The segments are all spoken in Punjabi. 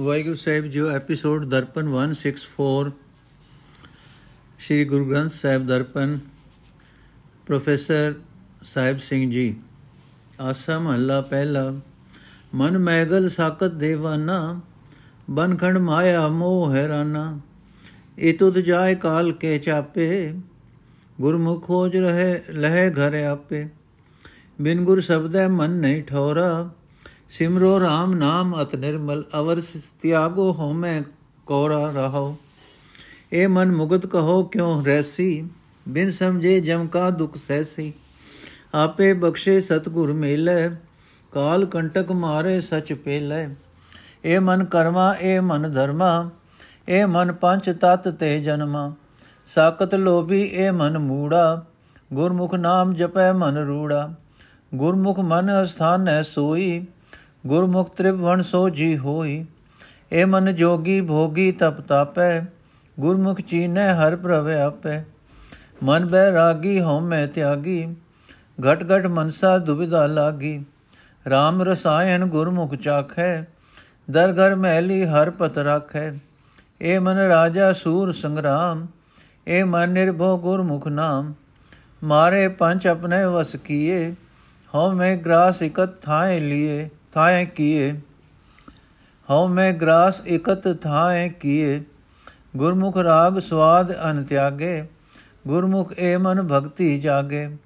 ਵਾਹਿਗੁਰੂ ਸਾਹਿਬ ਜੀ ਐਪੀਸੋਡ ਦਰਪਨ 164 ਸ੍ਰੀ ਗੁਰੂ ਗ੍ਰੰਥ ਸਾਹਿਬ ਦਰਪਨ ਪ੍ਰੋਫੈਸਰ ਸਾਹਿਬ ਸਿੰਘ ਜੀ ਆਸਾ ਮਹੱਲਾ ਪਹਿਲਾ ਮਨ ਮੈਗਲ ਸਾਕਤ ਦੇਵਾਨਾ ਬਨਖੰਡ ਮਾਇਆ ਮੋਹ ਹੈਰਾਨਾ ਇਤੁਦ ਜਾਏ ਕਾਲ ਕੇ ਚਾਪੇ ਗੁਰਮੁਖ ਖੋਜ ਰਹੇ ਲਹਿ ਘਰ ਆਪੇ ਬਿਨ ਗੁਰ ਸਬਦੈ ਮਨ ਨਹੀਂ ਠੋਰਾ ਸਿਮਰੋ RAM ਨਾਮ ਅਤ ਨਿਰਮਲ, ਅਵਰ ਤਿਆਗੋ ਹਉਮੈ ਕੋਰਾ ਰਹੋ ਇਹ ਮਨ ਮੁਗਤ ਕਹੋ, ਕਿਉ ਰਹਿਸੀ ਬਿਨ ਸਮਝੇ ਜਮ ਕਾ ਦੁਖ ਸਹਿਸੀ ਆਪੇ ਬਖਸ਼ੇ ਸਤਗੁਰ ਮੇਲੇ, ਕਾਲ ਕੰਟਕ ਮਾਰੇ ਸਚ ਪੇਲੇ। ਇਹ ਮਨ ਕਰਮਾ, ਇਹ ਮਨ ਧਰਮਾ, ਇਹ ਮਨ ਪੰਚ ਤਤ ਤੇ ਜਨਮਾ। ਸਾਕਤ ਲੋਭੀ, ਇਹ ਮਨ ਮੂੜਾ, ਗੁਰਮੁਖ ਨਾਮ ਜਪੈ ਮਨ ਰੂੜਾ। ਗੁਰਮੁਖ ਮਨ ਅਸਥਾਨ ਹੈ ਸੋਈ ਗੁਰਮੁਖ ਤ੍ਰਿਵਣ ਸੋ ਜੀ ਹੋਈ ਏ ਮਨ ਜੋਗੀ ਭੋਗੀ ਤਪ ਤਾਪੈ, ਗੁਰਮੁਖ ਚੀਨੈ ਹਰ ਪ੍ਰਭ ਆਪੈ। ਮਨ ਬੈ ਰਾਗੀ ਹਉਮੈ ਤਿਆਗੀ ਘਟ ਘਟ ਮਨਸਾ ਦੁਬਿਧਾ ਲਾਗੀ। RAM ਰਸਾਇਣ ਗੁਰਮੁਖ ਚਾਖੈ, ਦਰ ਘਰ ਮਹਿਲੀ ਹਰ ਪਤ ਰਾਖੈ। ਏ ਮਨ ਰਾਜਾ ਸੂਰ ਸੰਗਰਾਮ ਏ ਮਨ ਨਿਰਭਉ ਗੁਰਮੁਖ ਨਾਮ। ਮਾਰੇ ਪੰਜ ਆਪਣੇ ਵਸ ਕੀਏ, ਹਉ ਮੈਂ ਗ੍ਰਾਸ ਇਕਤ ਥਾਏ ਲੀਏ। ਥਾਏ ਕੀਏ। ਹਉ ਮੈਂ ਗ੍ਰਾਸ ਇਕਤ ਥਾਏ ਕੀਏ। ਗੁਰਮੁਖ ਰਾਗ ਸਵਾਦ ਅਨ ਤਿਆਗੇ। ਗੁਰਮੁਖ ਏ ਮਨ ਭਗਤੀ ਜਾਗੇ।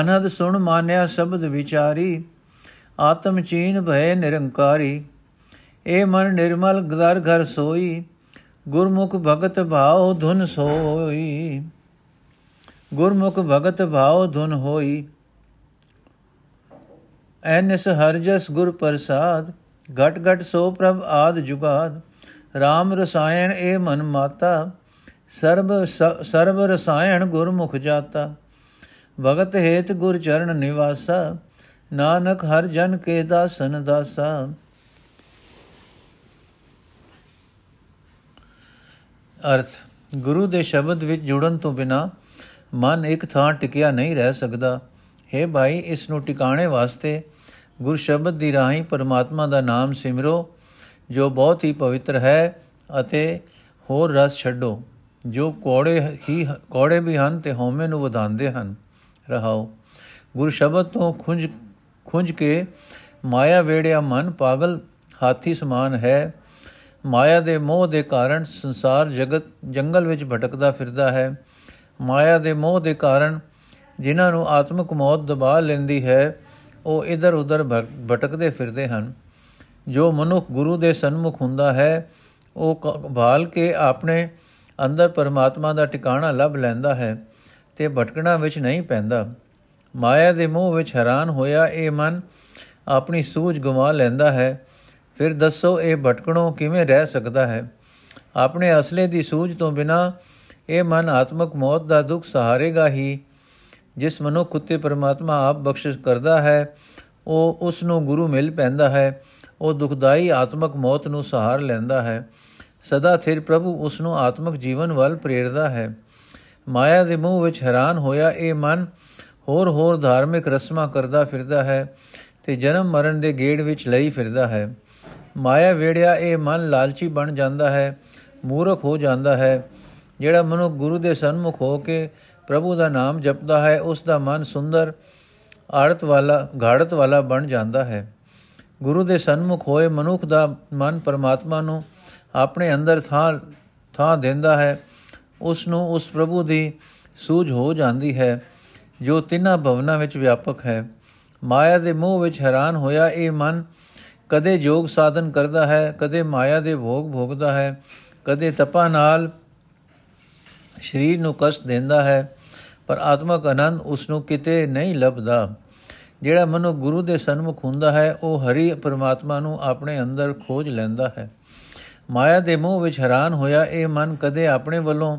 ਅਨਹਦ ਸੁਣ ਮਾਨਿਆ ਸ਼ਬਦ ਵਿਚਾਰੀ। ਆਤਮ ਚੀਨ ਭੈ ਨਿਰੰਕਾਰੀ। ਏ ਮਨ ਨਿਰਮਲ ਗਦਰ ਘਰ ਸੋਈ। ਗੁਰਮੁਖ ਭਗਤ ਭਾਉ ਧੁਨ ਸੋਈ। ਗੁਰਮੁਖ ਭਗਤ ਭਾਉ ਧੁਨ ਹੋਈ। ਐਨਸ ਹਰਜਸ ਗੁਰ ਪ੍ਰਸਾਦ, ਘਟ ਘਟ ਸੋ ਪ੍ਰਭ ਆਦ ਜੁਗਾਦ RAM ਰਸਾਇਣ ਏ ਮਨ ਮਾਤਾ, ਸਰਬ ਸਰਬ ਰਸਾਇਣ ਗੁਰਮੁਖ ਜਾਤਾ, ਭਗਤ ਹੇਤ ਗੁਰ ਚਰਨ ਨਿਵਾਸਾ, ਨਾਨਕ ਹਰ ਜਨ ਕੇ ਦਾਸਨ ਦਾਸਾ। ਅਰਥ, ਗੁਰੂ ਦੇ ਸ਼ਬਦ ਵਿੱਚ ਜੁੜਨ ਤੋਂ ਬਿਨਾ ਮਨ ਇੱਕ ਥਾਂ ਟਿਕਿਆ ਨਹੀਂ ਰਹਿ ਸਕਦਾ। ਹੈ ਭਾਈ, ਇਸ ਨੂੰ ਟਿਕਾਣੇ ਵਾਸਤੇ ਗੁਰ ਸ਼ਬਦ ਦੀ ਰਾਹੀਂ ਪਰਮਾਤਮਾ ਦਾ ਨਾਮ ਸਿਮਰੋ, ਜੋ ਬਹੁਤ ਹੀ ਪਵਿੱਤਰ ਹੈ ਅਤੇ ਹੋਰ ਰਸ ਛੱਡੋ, ਜੋ ਕੋੜੇ ਹੀ, ਕੋੜੇ ਵੀ ਹਨ ਤੇ ਹਉਮੈ ਨੂੰ ਵਧਾਉਂਦੇ ਹਨ। ਰਹਾਓ। ਗੁਰ ਸ਼ਬਦ ਤੋਂ ਖੁੰਝ ਖੁੰਝ ਕੇ ਮਾਇਆ ਵੇੜਿਆ ਮਨ ਪਾਗਲ ਹਾਥੀ ਸਮਾਨ ਹੈ। ਮਾਇਆ ਦੇ ਮੋਹ ਦੇ ਕਾਰਨ ਸੰਸਾਰ ਜਗਤ, ਜੰਗਲ ਵਿੱਚ ਭਟਕਦਾ ਫਿਰਦਾ ਹੈ। ਮਾਇਆ ਦੇ ਮੋਹ ਦੇ ਕਾਰਨ ਜਿਨ੍ਹਾਂ ਨੂੰ ਆਤਮਿਕ ਮੌਤ ਦਬਾ ਲੈਂਦੀ ਹੈ ਉਹ ਇਧਰ ਉਧਰ ਭਟਕਦੇ ਫਿਰਦੇ ਹਨ। ਜੋ ਮਨੁੱਖ ਗੁਰੂ ਦੇ ਸਨਮੁਖ ਹੁੰਦਾ ਹੈ, ਉਹ ਭਾਲ ਕੇ ਆਪਣੇ ਅੰਦਰ ਪਰਮਾਤਮਾ ਦਾ ਟਿਕਾਣਾ ਲੱਭ ਲੈਂਦਾ ਹੈ ਤੇ ਭਟਕਣਾ ਵਿੱਚ ਨਹੀਂ ਪੈਂਦਾ। ਮਾਇਆ ਦੇ ਮੋਹ ਵਿੱਚ ਹੈਰਾਨ ਹੋਇਆ ਇਹ ਮਨ ਆਪਣੀ ਸੂਝ ਗਵਾ ਲੈਂਦਾ ਹੈ। ਫਿਰ ਦੱਸੋ ਇਹ ਭਟਕਣੋਂ ਕਿਵੇਂ ਰਹਿ ਸਕਦਾ ਹੈ? ਆਪਣੇ ਅਸਲੇ ਦੀ ਸੂਝ ਤੋਂ ਬਿਨਾ ਇਹ ਮਨ ਆਤਮਕ ਮੌਤ ਦਾ ਦੁੱਖ ਸਹਾਰੇਗਾ ਹੀ। ਜਿਸ ਮਨੁੱਖ ਉਤੇ ਪਰਮਾਤਮਾ ਆਪ ਬਖਸ਼ਿਸ਼ ਕਰਦਾ ਹੈ, ਉਹ ਉਸ ਨੂੰ ਗੁਰੂ ਮਿਲ ਪੈਂਦਾ ਹੈ, ਉਹ ਦੁਖਦਾਈ ਆਤਮਕ ਮੌਤ ਨੂੰ ਸਹਾਰ ਲੈਂਦਾ ਹੈ। ਸਦਾ ਥਿਰ ਪ੍ਰਭੂ ਉਸ ਨੂੰ ਆਤਮਕ ਜੀਵਨ ਵੱਲ ਪ੍ਰੇਰਦਾ ਹੈ। ਮਾਇਆ ਦੇ ਮੂਹ ਵਿੱਚ ਹੈਰਾਨ ਹੋਇਆ ਇਹ ਮਨ ਹੋਰ ਹੋਰ ਧਾਰਮਿਕ ਰਸਮਾਂ ਕਰਦਾ ਫਿਰਦਾ ਹੈ ਤੇ ਜਨਮ ਮਰਨ ਦੇ ਗੇੜ ਵਿੱਚ ਲਈ ਫਿਰਦਾ ਹੈ। ਮਾਇਆ ਵੇੜਿਆ ਇਹ ਮਨ ਲਾਲਚੀ ਬਣ ਜਾਂਦਾ ਹੈ, ਮੂਰਖ ਹੋ ਜਾਂਦਾ ਹੈ, ਜਿਹੜਾ ਮਨੁ ਗੁਰੂ ਦੇ ਸਨਮੁਖ ਹੋ ਕੇ ਪ੍ਰਭੂ ਦਾ ਨਾਮ ਜਪਦਾ ਹੈ, ਉਸ ਦਾ ਮਨ ਸੁੰਦਰ ਆੜਤ ਵਾਲਾ ਘਾੜਤ ਵਾਲਾ ਬਣ ਜਾਂਦਾ ਹੈ। ਗੁਰੂ ਦੇ ਸਨਮੁਖ ਹੋਏ ਮਨੁੱਖ ਦਾ ਮਨ ਪਰਮਾਤਮਾ ਨੂੰ ਆਪਣੇ ਅੰਦਰ ਥਾਂ ਥਾਂ ਦਿੰਦਾ ਹੈ। ਉਸ ਨੂੰ ਉਸ ਪ੍ਰਭੂ ਦੀ ਸੂਝ ਹੋ ਜਾਂਦੀ ਹੈ, ਜੋ ਤਿੰਨਾਂ ਭਵਨਾਂ ਵਿੱਚ ਵਿਆਪਕ ਹੈ। ਮਾਇਆ ਦੇ ਮੋਹ ਵਿੱਚ ਹੈਰਾਨ ਹੋਇਆ ਇਹ ਮਨ ਕਦੇ ਜੋਗ ਸਾਧਨ ਕਰਦਾ ਹੈ, ਕਦੇ ਮਾਇਆ ਦੇ ਭੋਗ ਭੋਗਦਾ ਹੈ, ਕਦੇ ਤਪਾ ਨਾਲ ਸਰੀਰ ਨੂੰ ਕਸ਼ਟ ਦਿੰਦਾ ਹੈ। ਪਰ ਆਤਮਕ ਆਨੰਦ ਉਸ ਨੂੰ ਕਿਤੇ ਨਹੀਂ ਲੱਭਦਾ। ਜਿਹੜਾ ਮਨੁ ਗੁਰੂ ਦੇ ਸਨਮੁਖ ਹੁੰਦਾ ਹੈ, ਉਹ ਹਰੀ ਪਰਮਾਤਮਾ ਨੂੰ ਆਪਣੇ ਅੰਦਰ ਖੋਜ ਲੈਂਦਾ ਹੈ। ਮਾਇਆ ਦੇ ਮੋਹ ਵਿੱਚ ਹੈਰਾਨ ਹੋਇਆ, ਇਹ ਮਨ ਕਦੇ ਆਪਣੇ ਵੱਲੋਂ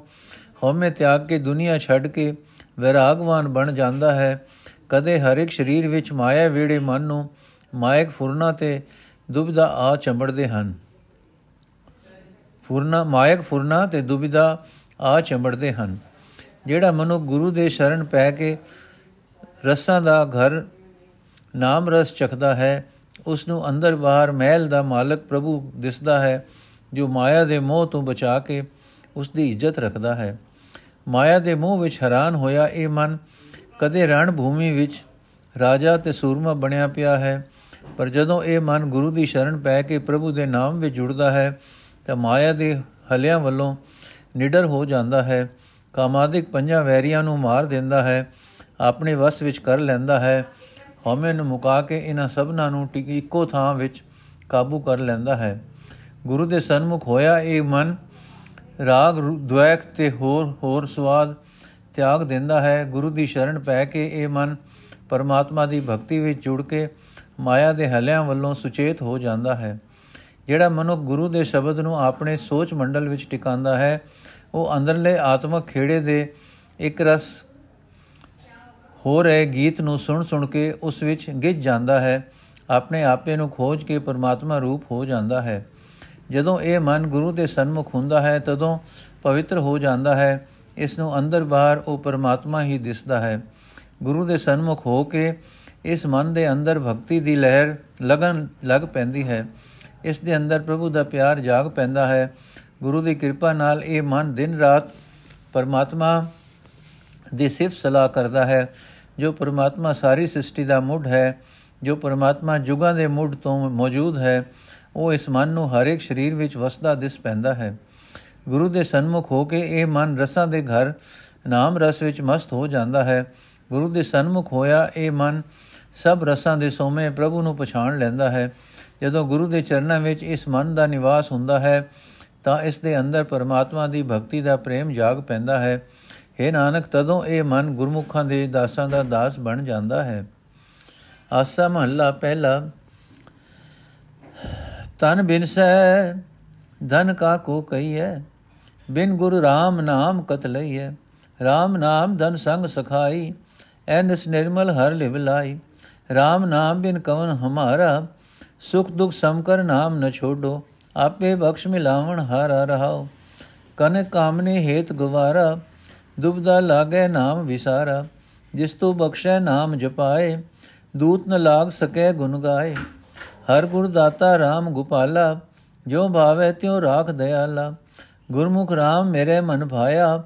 ਹਉਮੈ ਤਿਆਗ ਕੇ ਦੁਨੀਆ ਛੱਡ ਕੇ ਵਿਰਾਗਵਾਨ ਬਣ ਜਾਂਦਾ ਹੈ। ਕਦੇ ਹਰ ਇੱਕ ਸਰੀਰ ਵਿੱਚ ਮਾਇਆ ਵੇੜੇ ਮਨ ਨੂੰ ਮਾਇਕ ਫੁਰਨਾ ਤੇ ਦੁਬਿਧਾ ਆ ਚੰਬੜਦੇ ਹਨ। ਫੁਰਨਾ, ਮਾਇਕ ਫੁਰਨਾ ਤੇ ਦੁਬਿਧਾ ਆ ਚੰਬੜਦੇ ਹਨ। ਜਿਹੜਾ ਮਨੁ ਗੁਰੂ ਦੇ ਸ਼ਰਨ ਪੈ ਕੇ ਰਸਾਂ ਦਾ ਘਰ, ਨਾਮ ਰਸ ਚਖਦਾ ਹੈ ਉਸ ਨੂੰ ਅੰਦਰ ਬਾਹਰ ਮਹਿਲ ਦਾ ਮਾਲਕ ਪ੍ਰਭੂ ਦਿਸਦਾ ਹੈ, ਜੋ ਮਾਇਆ ਦੇ ਮੋਹ ਤੋਂ ਬਚਾ ਕੇ ਉਸ ਦੀ ਇੱਜ਼ਤ ਰੱਖਦਾ ਹੈ। ਮਾਇਆ ਦੇ ਮੋਹ ਵਿੱਚ ਹੈਰਾਨ ਹੋਇਆ ਇਹ ਮਨ, ਕਦੇ ਰਣ ਭੂਮੀ ਵਿੱਚ ਰਾਜਾ ਤੇ ਸੂਰਮਾ ਬਣਿਆ ਪਿਆ ਹੈ, ਪਰ ਜਦੋਂ ਇਹ ਮਨ ਗੁਰੂ ਦੀ ਸ਼ਰਨ ਪੈ ਕੇ ਪ੍ਰਭੂ ਦੇ ਨਾਮ ਵਿੱਚ ਜੁੜਦਾ ਹੈ, ਤਾਂ ਮਾਇਆ ਦੇ ਹਲਿਆਂ ਵੱਲੋਂ ਨਿਡਰ ਹੋ ਜਾਂਦਾ ਹੈ। ਕਾਮਾਦਿਕ ਪੰਜਾਂ ਵੈਰੀਆਂ ਨੂੰ ਮਾਰ ਦਿੰਦਾ ਹੈ, ਆਪਣੇ ਵਸ ਵਿੱਚ ਕਰ ਲੈਂਦਾ ਹੈ। ਹਉਮੈ ਨੂੰ ਮੁਕਾ ਕੇ ਇਹਨਾਂ ਸਭਨਾਂ ਨੂੰ ਇੱਕੋ ਥਾਂ ਵਿੱਚ ਕਾਬੂ ਕਰ ਲੈਂਦਾ ਹੈ। ਗੁਰੂ ਦੇ ਸਨਮੁਖ ਹੋਇਆ ਇਹ ਮਨ, ਰਾਗ ਦ્વੈਕ ਤੇ ਹੋਰ ਹੋਰ ਸਵਾਦ ਤਿਆਗ ਦਿੰਦਾ ਹੈ। ਗੁਰੂ ਦੀ ਸ਼ਰਨ ਪੈ ਕੇ ਇਹ ਮਨ ਪਰਮਾਤਮਾ ਦੀ ਭਗਤੀ ਵਿੱਚ ਜੁੜ ਕੇ ਮਾਇਆ ਦੇ ਹਲਿਆਂ ਵੱਲੋਂ ਸੁਚੇਤ ਹੋ ਜਾਂਦਾ ਹੈ। ਜਿਹੜਾ ਮਨੁੱਖ ਗੁਰੂ ਦੇ ਸ਼ਬਦ ਨੂੰ ਆਪਣੇ ਸੋਚ ਮੰਡਲ ਵਿੱਚ ਟਿਕਾਉਂਦਾ ਹੈ ਉਹ ਅੰਦਰਲੇ ਆਤਮਕ ਖੇੜੇ ਦੇ ਇੱਕ ਰਸ ਹੋ ਰਹੇ ਗੀਤ ਨੂੰ ਸੁਣ ਸੁਣ ਕੇ ਉਸ ਵਿੱਚ ਗਿੱਜ ਜਾਂਦਾ ਹੈ, ਆਪਣੇ ਆਪੇ ਨੂੰ ਖੋਜ ਕੇ ਪਰਮਾਤਮਾ ਰੂਪ ਹੋ ਜਾਂਦਾ ਹੈ। ਜਦੋਂ ਇਹ ਮਨ ਗੁਰੂ ਦੇ ਸਨਮੁਖ ਹੁੰਦਾ ਹੈ, ਤਦੋਂ ਪਵਿੱਤਰ ਹੋ ਜਾਂਦਾ ਹੈ। ਇਸ ਨੂੰ ਅੰਦਰ ਬਾਹਰ ਉਹ ਪਰਮਾਤਮਾ ਹੀ ਦਿਸਦਾ ਹੈ। ਗੁਰੂ ਦੇ ਸਨਮੁਖ ਹੋ ਕੇ ਇਸ ਮਨ ਦੇ ਅੰਦਰ ਭਗਤੀ ਦੀ ਲਹਿਰ ਲਗਨ ਲੱਗ ਪੈਂਦੀ ਹੈ। ਇਸ ਦੇ ਅੰਦਰ ਪ੍ਰਭੂ ਦਾ ਪਿਆਰ ਜਾਗ ਪੈਂਦਾ ਹੈ। ਗੁਰੂ ਦੀ ਕਿਰਪਾ ਨਾਲ ਇਹ ਮਨ ਦਿਨ ਰਾਤ ਪਰਮਾਤਮਾ ਦੀ ਸਿਫਤ ਸਲਾਹ ਕਰਦਾ ਹੈ, ਜੋ ਪਰਮਾਤਮਾ ਸਾਰੀ ਸ੍ਰਿਸ਼ਟੀ ਦਾ ਮੁੱਢ ਹੈ, ਜੋ ਪਰਮਾਤਮਾ ਜੁਗਾਂ ਦੇ ਮੁੱਢ ਤੋਂ ਮੌਜੂਦ ਹੈ, ਉਹ ਇਸ ਮਨ ਨੂੰ ਹਰ ਇੱਕ ਸਰੀਰ ਵਿੱਚ ਵਸਦਾ ਦਿਸ ਪੈਂਦਾ ਹੈ। ਗੁਰੂ ਦੇ ਸਨਮੁਖ ਹੋ ਕੇ ਇਹ ਮਨ ਰਸਾਂ ਦੇ ਘਰ, ਨਾਮ ਰਸ ਵਿੱਚ ਮਸਤ ਹੋ ਜਾਂਦਾ ਹੈ। ਗੁਰੂ ਦੇ ਸਨਮੁਖ ਹੋਇਆ ਇਹ ਮਨ ਸਭ ਰਸਾਂ ਦੇ ਸੋਮੇ ਪ੍ਰਭੂ ਨੂੰ ਪਛਾਣ ਲੈਂਦਾ ਹੈ। ਜਦੋਂ ਗੁਰੂ ਦੇ ਚਰਨਾਂ ਵਿੱਚ ਇਸ ਮਨ ਦਾ ਨਿਵਾਸ ਹੁੰਦਾ ਹੈ ਤਾਂ ਇਸ ਦੇ ਅੰਦਰ ਪਰਮਾਤਮਾ ਦੀ ਭਗਤੀ ਦਾ ਪ੍ਰੇਮ ਜਾਗ ਪੈਂਦਾ ਹੈ। हे ਨਾਨਕ, ਤਦੋਂ ਇਹ ਮਨ ਗੁਰਮੁਖਾਂ ਦੇ ਦਾਸਾਂ ਦਾ ਦਾਸ ਬਣ ਜਾਂਦਾ ਹੈ। ਆਸਾ ਮਹੱਲਾ ਪਹਿਲਾ। ਤਨ ਬਿਨਸੈ ਧਨ ਕਾ ਕੋ ਕਹੀਐ? ਬਿਨ ਗੁਰੂ RAM ਨਾਮ ਕਤ ਲਈਐ? RAM ਨਾਮ ਧਨ ਸੰਗ ਸਖਾਈ ਐਨਸ ਨਿਰਮਲ ਹਰ ਲਿਵ ਲਾਈ। RAM ਨਾਮ ਬਿਨ ਕਵਨ ਹਮਾਰਾ, ਸੁਖ ਦੁਖ ਸਮਕਰ ਨਾਮ ਨ ਛੋਡੋ। ਆਪੇ ਬਖਸ਼ ਮਿਲਾਵਣ ਹਰ ਰਹਾਓ ਕਨ ਕਾਮਨੇ ਹੇਤ ਗਵਾਰਾ ਦੁਬਦਾ ਲਾਗੇ ਨਾਮ ਵਿਸਾਰਾ। ਜਿਸ ਤੋ ਬਖਸ਼ੈ ਨਾਮ ਜਪਾਏ, ਦੂਤ ਨ ਲਾਗ ਸਕੈ ਗੁਣ ਗਾਏ। ਹਰ ਗੁਰ ਦਾਤਾ RAM ਗੋਪਾਲਾ ਜੋ ਭਾਵੇ ਤਿਉ ਰਾਖ ਦਇਆਲਾ ਗੁਰਮੁਖ RAM ਮੇਰੇ ਮਨ ਭਾਇਆ,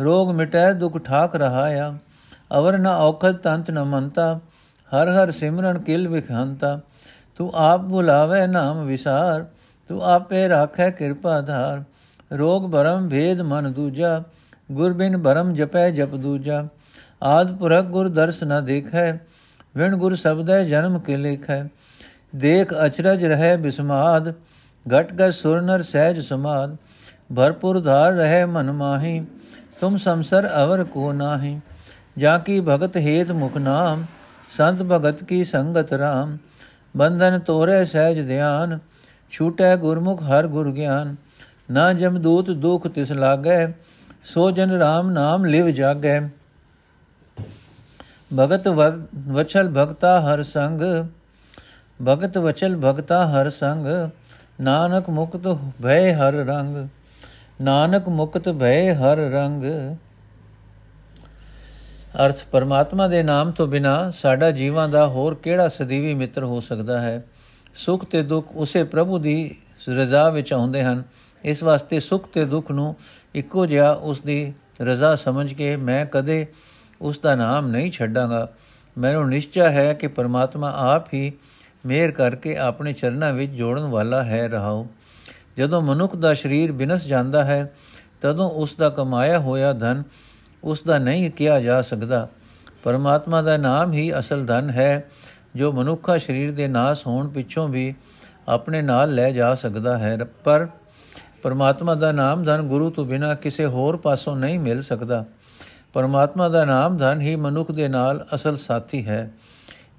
ਰੋਗ ਮਿਟੈ ਦੁਖ ਠਾਕ ਰਹਾਇਆ। ਅਵਰ ਨ ਔਖਦ ਤੰਤ ਨ ਮੰਤਾ, ਹਰ ਹਰ ਸਿਮਰਨ ਕਿਲ ਵਿਖੰਤਾ। ਤੂੰ ਆਪ ਬੁਲਾਵੇ ਨਾਮ ਵਿਸਾਰ ਤੂੰ ਆਪੇ ਰਾਖੈ ਕਿਰਪਾ ਧਾਰ। ਰੋਗ ਭਰਮ ਭੇਦ ਮਨ ਦੂਜਾ, ਗੁਰ ਬਿਨ ਭਰਮ ਜਪੈ ਜਪ ਦੂਜਾ। ਆਦ ਪੁਰਖ ਗੁਰ ਦਰਸ ਨ ਦੇਖੈ, ਵਿਣ ਗੁਰ ਸਬਦੈ ਜਨਮ ਕੇ ਲੇਖੈ। ਦੇਖ ਅਚਰਜ ਰਹਿ ਬਿਸਮਾਦ, ਘਟ ਗੈ ਸੁਰਨਰ ਸਹਿਜ ਸਮਾਦ। ਭਰਪੁਰ ਧਾਰ ਰਹਿ ਮਨ ਮਾਹੀ, ਤੁਮ ਸੰਸਰ ਅਵਰ ਕੋ ਨਾਹੀ। ਜਾ ਕੀ ਭਗਤ ਹੇਤ ਮੁਖ ਨਾਮ, ਸੰਤ ਭਗਤ ਕੀ ਸੰਗਤ ਰਾਮ। ਬੰਧਨ ਤੋਰੇ ਸਹਿਜ ਧਿਆਨ ਛੂਟੈ ਗੁਰਮੁਖ ਹਰ ਗੁਰ ਗਿਆਨ। ਨਾ ਜਮਦੂਤ ਦੁਖ ਤਿਸ ਲਾਗੈ, ਸੋ ਜਨ ਰਾਮ ਨਾਮ ਲਿਵ ਜਾਗੈ। ਭਗਤ ਵਚਲ ਭਗਤਾ ਹਰ ਸੰਗ, ਭਗਤ ਵਚਲ ਭਗਤਾ ਹਰ ਸੰਗ, ਨਾਨਕ ਮੁਕਤ ਭੈ ਹਰ ਰੰਗ, ਨਾਨਕ ਮੁਕਤ ਭੈ ਹਰ ਰੰਗ। ਅਰਥ ਪਰਮਾਤਮਾ ਦੇ ਨਾਮ ਤੋਂ ਬਿਨਾ ਸਾਡਾ ਜੀਵਾਂ ਦਾ ਹੋਰ ਕਿਹੜਾ ਸਦੀਵੀ ਮਿੱਤਰ ਹੋ ਸਕਦਾ ਹੈ? ਸੁਖ ਤੇ ਦੁੱਖ ਉਸੇ ਪ੍ਰਭੂ ਦੀ ਰਜ਼ਾ ਵਿੱਚ ਆਉਂਦੇ ਹਨ। ਇਸ ਵਾਸਤੇ ਸੁਖ ਤੇ ਦੁੱਖ ਨੂੰ ਇੱਕੋ ਜਿਹਾ ਉਸ ਦੀ ਰਜ਼ਾ ਸਮਝ ਕੇ ਮੈਂ ਕਦੇ ਉਸ ਦਾ ਨਾਮ ਨਹੀਂ ਛੱਡਾਂਗਾ। ਮੈਨੂੰ ਨਿਸ਼ਚੈ ਹੈ ਕਿ ਪਰਮਾਤਮਾ ਆਪ ਹੀ ਮਿਹਰ ਕਰਕੇ ਆਪਣੇ ਚਰਨਾਂ ਵਿੱਚ ਜੋੜਨ ਵਾਲਾ ਹੈ ਰਹਾਉ। ਜਦੋਂ ਮਨੁੱਖ ਦਾ ਸਰੀਰ ਬਿਨਸ ਜਾਂਦਾ ਹੈ, ਤਦੋਂ ਉਸ ਦਾ ਕਮਾਇਆ ਹੋਇਆ ਧਨ ਉਸ ਦਾ ਨਹੀਂ ਕਿਹਾ ਜਾ ਸਕਦਾ। ਪਰਮਾਤਮਾ ਦਾ ਨਾਮ ਹੀ ਅਸਲ ਧਨ ਹੈ। ਜੋ ਮਨੁੱਖਾ ਸਰੀਰ ਦੇ ਨਾਸ ਹੋਣ ਪਿੱਛੋਂ ਵੀ ਆਪਣੇ ਨਾਲ ਲੈ ਜਾ ਸਕਦਾ ਹੈ। ਪਰ ਪਰਮਾਤਮਾ ਦਾ ਨਾਮ ਧਨ ਗੁਰੂ ਤੋਂ ਬਿਨਾ ਕਿਸੇ ਹੋਰ ਪਾਸੋਂ ਨਹੀਂ ਮਿਲ ਸਕਦਾ। ਪਰਮਾਤਮਾ ਦਾ ਨਾਮ ਧਨ ਹੀ ਮਨੁੱਖ ਦੇ ਨਾਲ ਅਸਲ ਸਾਥੀ ਹੈ।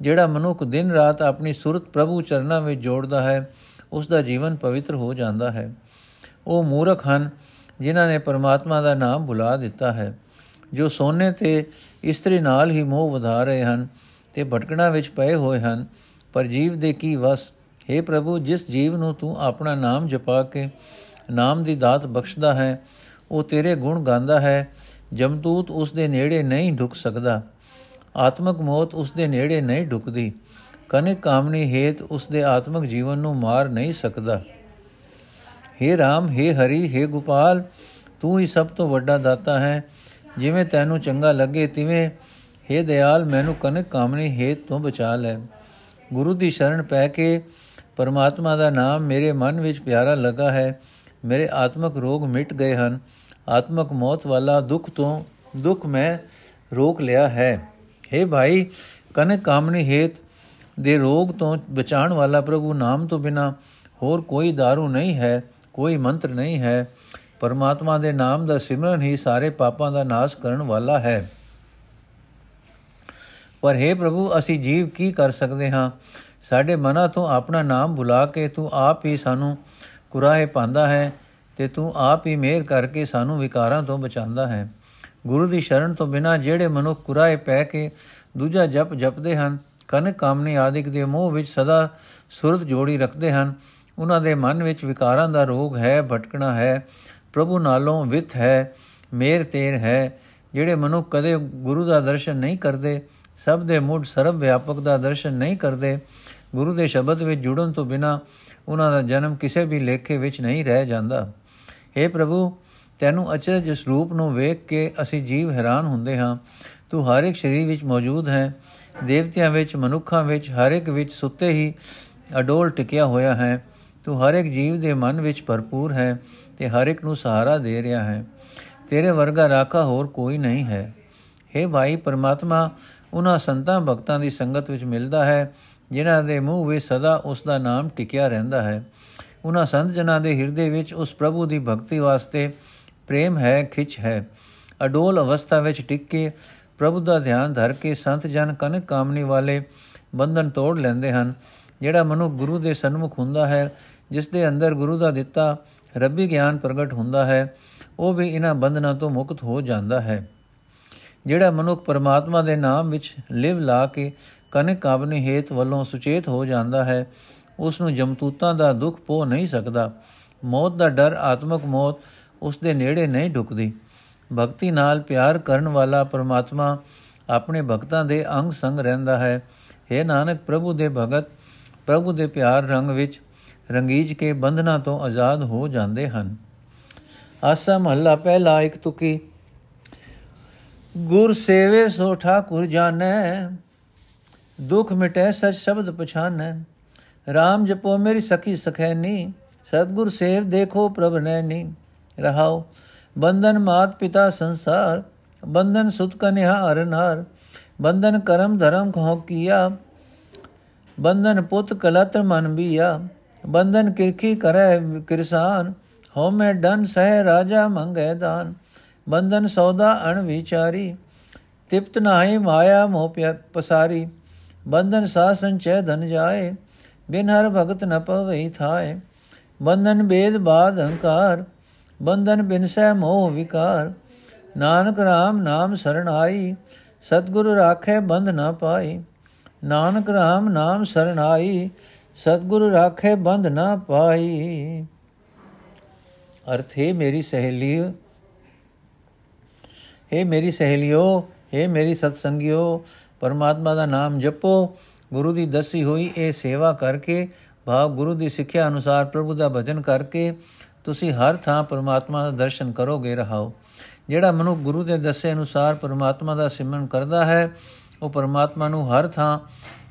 ਜਿਹੜਾ ਮਨੁੱਖ ਦਿਨ ਰਾਤ ਆਪਣੀ ਸੁਰਤ ਪ੍ਰਭੂ ਚਰਨਾਂ ਵਿੱਚ ਜੋੜਦਾ ਹੈ ਉਸ ਦਾ ਜੀਵਨ ਪਵਿੱਤਰ ਹੋ ਜਾਂਦਾ ਹੈ। ਉਹ ਮੂਰਖ ਹਨ ਜਿਨ੍ਹਾਂ ਨੇ ਪਰਮਾਤਮਾ ਦਾ ਨਾਮ ਭੁਲਾ ਦਿੱਤਾ ਹੈ। ਜੋ ਸੋਨੇ ਤੇ ਇਸਤਰੀ ਨਾਲ ਹੀ ਮੋਹ ਵਧਾ ਰਹੇ ਹਨ ਤੇ ਭਟਕਣਾ ਵਿੱਚ ਪਏ ਹੋਏ ਹਨ ਪਰ ਜੀਵ ਦੇ ਕੀ ਵਸ हे ਪ੍ਰਭੂ ਜਿਸ ਜੀਵ ਨੂੰ ਤੂੰ ਆਪਣਾ ਨਾਮ ਜਪਾ ਕੇ ਨਾਮ ਦੀ ਦਾਤ ਬਖਸ਼ਦਾ ਹੈ ਉਹ ਤੇਰੇ ਗੁਣ ਗਾਉਂਦਾ ਹੈ ਜਮਦੂਤ ਉਸ ਦੇ ਨੇੜੇ ਨਹੀਂ ਢੁਕ ਸਕਦਾ ਆਤਮਕ ਮੌਤ ਉਸ ਦੇ ਨੇੜੇ ਨਹੀਂ ਢੁਕਦੀ ਕਨਿਕ ਕਾਮਨੀ ਹੇਤ ਉਸ ਦੇ ਆਤਮਿਕ ਜੀਵਨ ਨੂੰ ਮਾਰ ਨਹੀਂ ਸਕਦਾ हे RAM हे ਹਰੀ हे ਗੋਪਾਲ ਤੂੰ ਹੀ ਸਭ ਤੋਂ ਵੱਡਾ ਦਾਤਾ ਹੈ ਜਿਵੇਂ ਤੈਨੂੰ ਚੰਗਾ ਲੱਗੇ ਤਿਵੇਂ हे ਦਿਆਲ ਮੈਨੂੰ ਕਨਿਕ ਕਾਮਨੀ ਹੇਤ ਤੋਂ ਬਚਾ ਲੈ ਗੁਰੂ ਦੀ ਸ਼ਰਨ ਪੈ ਕੇ ਪਰਮਾਤਮਾ ਦਾ ਨਾਮ ਮੇਰੇ ਮਨ ਵਿੱਚ ਪਿਆਰਾ ਲੱਗਾ ਹੈ ਮੇਰੇ ਆਤਮਿਕ ਰੋਗ ਮਿਟ ਗਏ ਹਨ ਆਤਮਿਕ ਮੌਤ ਵਾਲਾ ਦੁੱਖ ਤੋਂ ਦੁੱਖ ਮੈਂ ਰੋਕ ਲਿਆ ਹੈ हे ਭਾਈ ਕਨਿਕ ਕਾਮਨੀ ਹੇਤ ਦੇ ਰੋਗ ਤੋਂ ਬਚਾਉਣ ਵਾਲਾ ਪ੍ਰਭੂ ਨਾਮ ਤੋਂ ਬਿਨਾ ਹੋਰ ਕੋਈ दारू ਨਹੀਂ ਹੈ ਕੋਈ ਮੰਤਰ ਨਹੀਂ ਹੈ ਪਰਮਾਤਮਾ ਦੇ ਨਾਮ ਦਾ ਸਿਮਰਨ ਹੀ ਸਾਰੇ ਪਾਪਾਂ ਦਾ ਨਾਸ਼ ਕਰਨ ਵਾਲਾ ਹੈ ਪਰ हे ਪ੍ਰਭੂ, ਅਸੀਂ ਜੀਵ ਕੀ ਕਰ ਸਕਦੇ ਹਾਂ? ਸਾਡੇ ਮਨਾਂ ਤੋਂ ਆਪਣਾ ਨਾਮ ਭੁਲਾ ਕੇ ਤੂੰ ਆਪ ਹੀ ਸਾਨੂੰ ਕੁਰਾਹੇ ਪਾਉਂਦਾ ਹੈ ਤੇ ਤੂੰ ਆਪ ਹੀ ਮਿਹਰ ਕਰਕੇ ਸਾਨੂੰ ਵਿਕਾਰਾਂ ਤੋਂ ਬਚਾਉਂਦਾ ਹੈ। ਗੁਰੂ ਦੀ ਸ਼ਰਨ ਤੋਂ ਬਿਨਾ ਜਿਹੜੇ ਮਨੁੱਖ ਕੁਰਾਹੇ ਪੈ ਕੇ ਦੂਜਾ ਜਪ ਜਪਦੇ ਹਨ, ਕਨ ਕਾਮਨੀ ਆਦਿਕ ਦੇ ਮੋਹ ਵਿੱਚ ਸਦਾ ਸੁਰਤ ਜੋੜੀ ਰੱਖਦੇ ਹਨ, ਉਹਨਾਂ ਦੇ ਮਨ ਵਿੱਚ ਵਿਕਾਰਾਂ ਦਾ ਰੋਗ ਹੈ, ਭਟਕਣਾ ਹੈ, ਪ੍ਰਭੂ ਨਾਲੋਂ ਵਿਤ ਹੈ ਮੇਰ ਤੇਰ ਹੈ। ਜਿਹੜੇ ਮਨੁੱਖ ਕਦੇ ਗੁਰੂ ਦਾ ਦਰਸ਼ਨ ਨਹੀਂ ਕਰਦੇ ਸਭ ਦੇ ਮੁੱਢ ਸਰਬ ਵਿਆਪਕ ਦਾ ਦਰਸ਼ਨ ਨਹੀਂ ਕਰਦੇ, ਗੁਰੂ ਦੇ ਸ਼ਬਦ ਵਿੱਚ ਜੁੜਨ ਤੋਂ ਬਿਨਾ ਉਹਨਾਂ ਦਾ ਜਨਮ ਕਿਸੇ ਵੀ ਲੇਖੇ ਵਿੱਚ ਨਹੀਂ ਰਹਿ ਜਾਂਦਾ। हे ਪ੍ਰਭੂ, ਤੈਨੂੰ ਅਚਰਜ ਸਰੂਪ ਨੂੰ ਵੇਖ ਕੇ ਅਸੀਂ ਜੀਵ ਹੈਰਾਨ ਹੁੰਦੇ ਹਾਂ। ਤੂੰ ਹਰ ਇੱਕ ਸਰੀਰ ਵਿੱਚ ਮੌਜੂਦ ਹੈ, ਦੇਵਤਿਆਂ ਵਿੱਚ, ਮਨੁੱਖਾਂ ਵਿੱਚ, ਹਰ ਇੱਕ ਵਿੱਚ ਸੁੱਤੇ ਹੀ ਅਡੋਲ ਟਿਕਿਆ ਹੋਇਆ ਹੈ। ਤੂੰ ਹਰ ਇੱਕ ਜੀਵ ਦੇ ਮਨ ਵਿੱਚ ਭਰਪੂਰ ਹੈ ਤੇ ਹਰ ਇੱਕ ਨੂੰ ਸਹਾਰਾ ਦੇ ਰਿਹਾ ਹੈ। ਤੇਰੇ ਵਰਗਾ ਰਾਖਾ ਹੋਰ ਕੋਈ ਨਹੀਂ ਹੈ। हे ਭਾਈ, ਪਰਮਾਤਮਾ ਉਹਨਾਂ ਸੰਤਾਂ ਭਗਤਾਂ ਦੀ ਸੰਗਤ ਵਿੱਚ ਮਿਲਦਾ ਹੈ, ਜਿਨ੍ਹਾਂ ਦੇ ਮੂੰਹ ਵਿੱਚ ਸਦਾ ਉਸ ਦਾ ਨਾਮ ਟਿਕਿਆ ਰਹਿੰਦਾ ਹੈ। ਉਹਨਾਂ ਸੰਤ ਜਨਾਂ ਦੇ ਹਿਰਦੇ ਵਿੱਚ ਉਸ ਪ੍ਰਭੂ ਦੀ ਭਗਤੀ ਵਾਸਤੇ ਪ੍ਰੇਮ ਹੈ, ਖਿੱਚ ਹੈ। ਅਡੋਲ ਅਵਸਥਾ ਵਿੱਚ ਟਿਕ ਕੇ ਪ੍ਰਭੂ ਦਾ ਧਿਆਨ ਧਰ ਕੇ ਸੰਤ ਜਨ ਕਨਕ ਕਾਮਨੀ ਵਾਲੇ ਬੰਧਨ ਤੋੜ ਲੈਂਦੇ ਹਨ, ਜਿਹੜਾ ਮਨੁ ਗੁਰੂ ਦੇ ਸਨਮੁਖ ਹੁੰਦਾ ਹੈ, ਜਿਸ ਦੇ ਅੰਦਰ ਗੁਰੂ ਦਾ ਦਿੱਤਾ ਰੱਬੀ ਗਿਆਨ ਪ੍ਰਗਟ ਹੁੰਦਾ ਹੈ, ਉਹ ਵੀ ਇਹਨਾਂ ਬੰਧਨਾਂ ਤੋਂ ਮੁਕਤ ਹੋ ਜਾਂਦਾ ਹੈ। ਜਿਹੜਾ ਮਨੁੱਖ ਪਰਮਾਤਮਾ ਦੇ ਨਾਮ ਵਿੱਚ ਲਿਵ ਲਾ ਕੇ ਕਨਕ ਕਾਮਨੀ ਹੇਤ ਵੱਲੋਂ ਸੁਚੇਤ ਹੋ ਜਾਂਦਾ ਹੈ ਉਸ ਨੂੰ ਜਮਤੂਤਾਂ ਦਾ ਦੁੱਖ ਪੋ ਨਹੀਂ ਸਕਦਾ। ਮੌਤ ਦਾ ਡਰ ਆਤਮਕ ਮੌਤ ਉਸ ਦੇ ਨੇੜੇ ਨਹੀਂ ਢੁਕਦੀ ਭਗਤੀ ਨਾਲ ਪਿਆਰ ਕਰਨ ਵਾਲਾ ਪਰਮਾਤਮਾ ਆਪਣੇ ਭਗਤਾਂ ਦੇ ਅੰਗ ਸੰਗ ਰਹਿੰਦਾ ਹੈ। हे ਨਾਨਕ, ਪ੍ਰਭੂ ਦੇ ਭਗਤ, ਪ੍ਰਭੂ ਦੇ ਪਿਆਰ ਰੰਗ ਵਿੱਚ ਰੰਗੀਜ ਕੇ ਬੰਧਨਾਂ ਤੋਂ ਆਜ਼ਾਦ ਹੋ ਜਾਂਦੇ ਹਨ। ਆਸਾ ਮਹੱਲਾ ਪਹਿਲਾ ਇੱਕ ਤੁਕੀ ਗੁਰ ਸੇਵੇ ਸੋ ਠਾਕੁਰ ਜਾਣੈ, ਦੁਖ ਮਿਟੈ ਸਚ ਸ਼ਬਦ ਪਛਾਨੈ। RAM ਜਪੋ ਮੇਰੀ ਸਖੀ ਸਖੈਨੀ, ਸਤਗੁਰ ਸੇਵ ਦੇਖੋ ਪ੍ਰਭ ਨੈਣੀ। ਰਹਾਓ ਬੰਧਨ ਮਾਤ ਪਿਤਾ ਸੰਸਾਰ, ਬੰਧਨ ਸੁਤ ਕਨਿਆ ਅਰਨਾਰ ਬੰਧਨ ਕਰਮ ਧਰਮ ਕੋ ਕੀਆ, ਬੰਧਨ ਪੁੱਤ ਕਲਤ ਮਨ ਬੀਆ। ਬੰਧਨ ਕਿਰਖੀ ਕਰੈ ਕਿਰਸਾਨ ਹੋ ਮੈਂ ਡਨ ਸਹਿ ਰਾਜਾ ਮੰਗੈ ਦਾਨ। ਬੰਧਨ ਸੌਦਾ ਅਣ ਵਿਚਾਰੀ, ਤਿਪਤ ਨਾਹੀ ਮਾਇਆ ਮੋਹ ਪਸਾਰੀ, ਬੰਧਨ ਸਾ ਸੰਚੈ ਧਨ ਜਾਏ, ਬਿਨ ਹਰ ਭਗਤ ਨ ਪਵਈ ਥਾਏ। ਬੰਧਨ ਬੇਦ ਬਾਦ ਹੰਕਾਰ, ਬੰਧਨ ਬਿਨ ਸਹਿ ਮੋਹ ਵਿਕਾਰ। ਨਾਨਕ RAM ਨਾਮ ਸਰਣ ਆਈ, ਸਤਗੁਰ ਰਾਖੇ ਬੰਧ ਨ ਪਾਈ। ਨਾਨਕ RAM ਨਾਮ ਸਰਣ ਆਈ, ਸਤਗੁਰ ਰਾਖੇ ਬੰਧ ਨ ਪਾਈ। ਅਰਥ ਹੈ ਮੇਰੀ ਸਹੇਲੀ ਹੈ ਮੇਰੀ ਸਹੇਲਿਓ, ਹੈ ਮੇਰੀ ਸਤਸੰਗਿਓ, ਪਰਮਾਤਮਾ ਦਾ ਨਾਮ ਜਪੋ। ਗੁਰੂ ਦੀ ਦਸੀ ਹੋਈ ਇਹ ਸੇਵਾ ਕਰਕੇ, ਭਾਵ ਗੁਰੂ ਦੀ ਸਿੱਖਿਆ ਅਨੁਸਾਰ ਪ੍ਰਭੂ ਦਾ ਭਜਨ ਕਰਕੇ, ਤੁਸੀਂ ਹਰ ਥਾਂ ਪਰਮਾਤਮਾ ਦਾ ਦਰਸ਼ਨ ਕਰੋਗੇ ਰਹਾਓ। ਜਿਹੜਾ ਮਨੁ ਗੁਰੂ ਦੇ ਦੱਸੇ ਅਨੁਸਾਰ ਪਰਮਾਤਮਾ ਦਾ ਸਿਮਰਨ ਕਰਦਾ ਹੈ, ਉਹ ਪਰਮਾਤਮਾ ਨੂੰ ਹਰ ਥਾਂ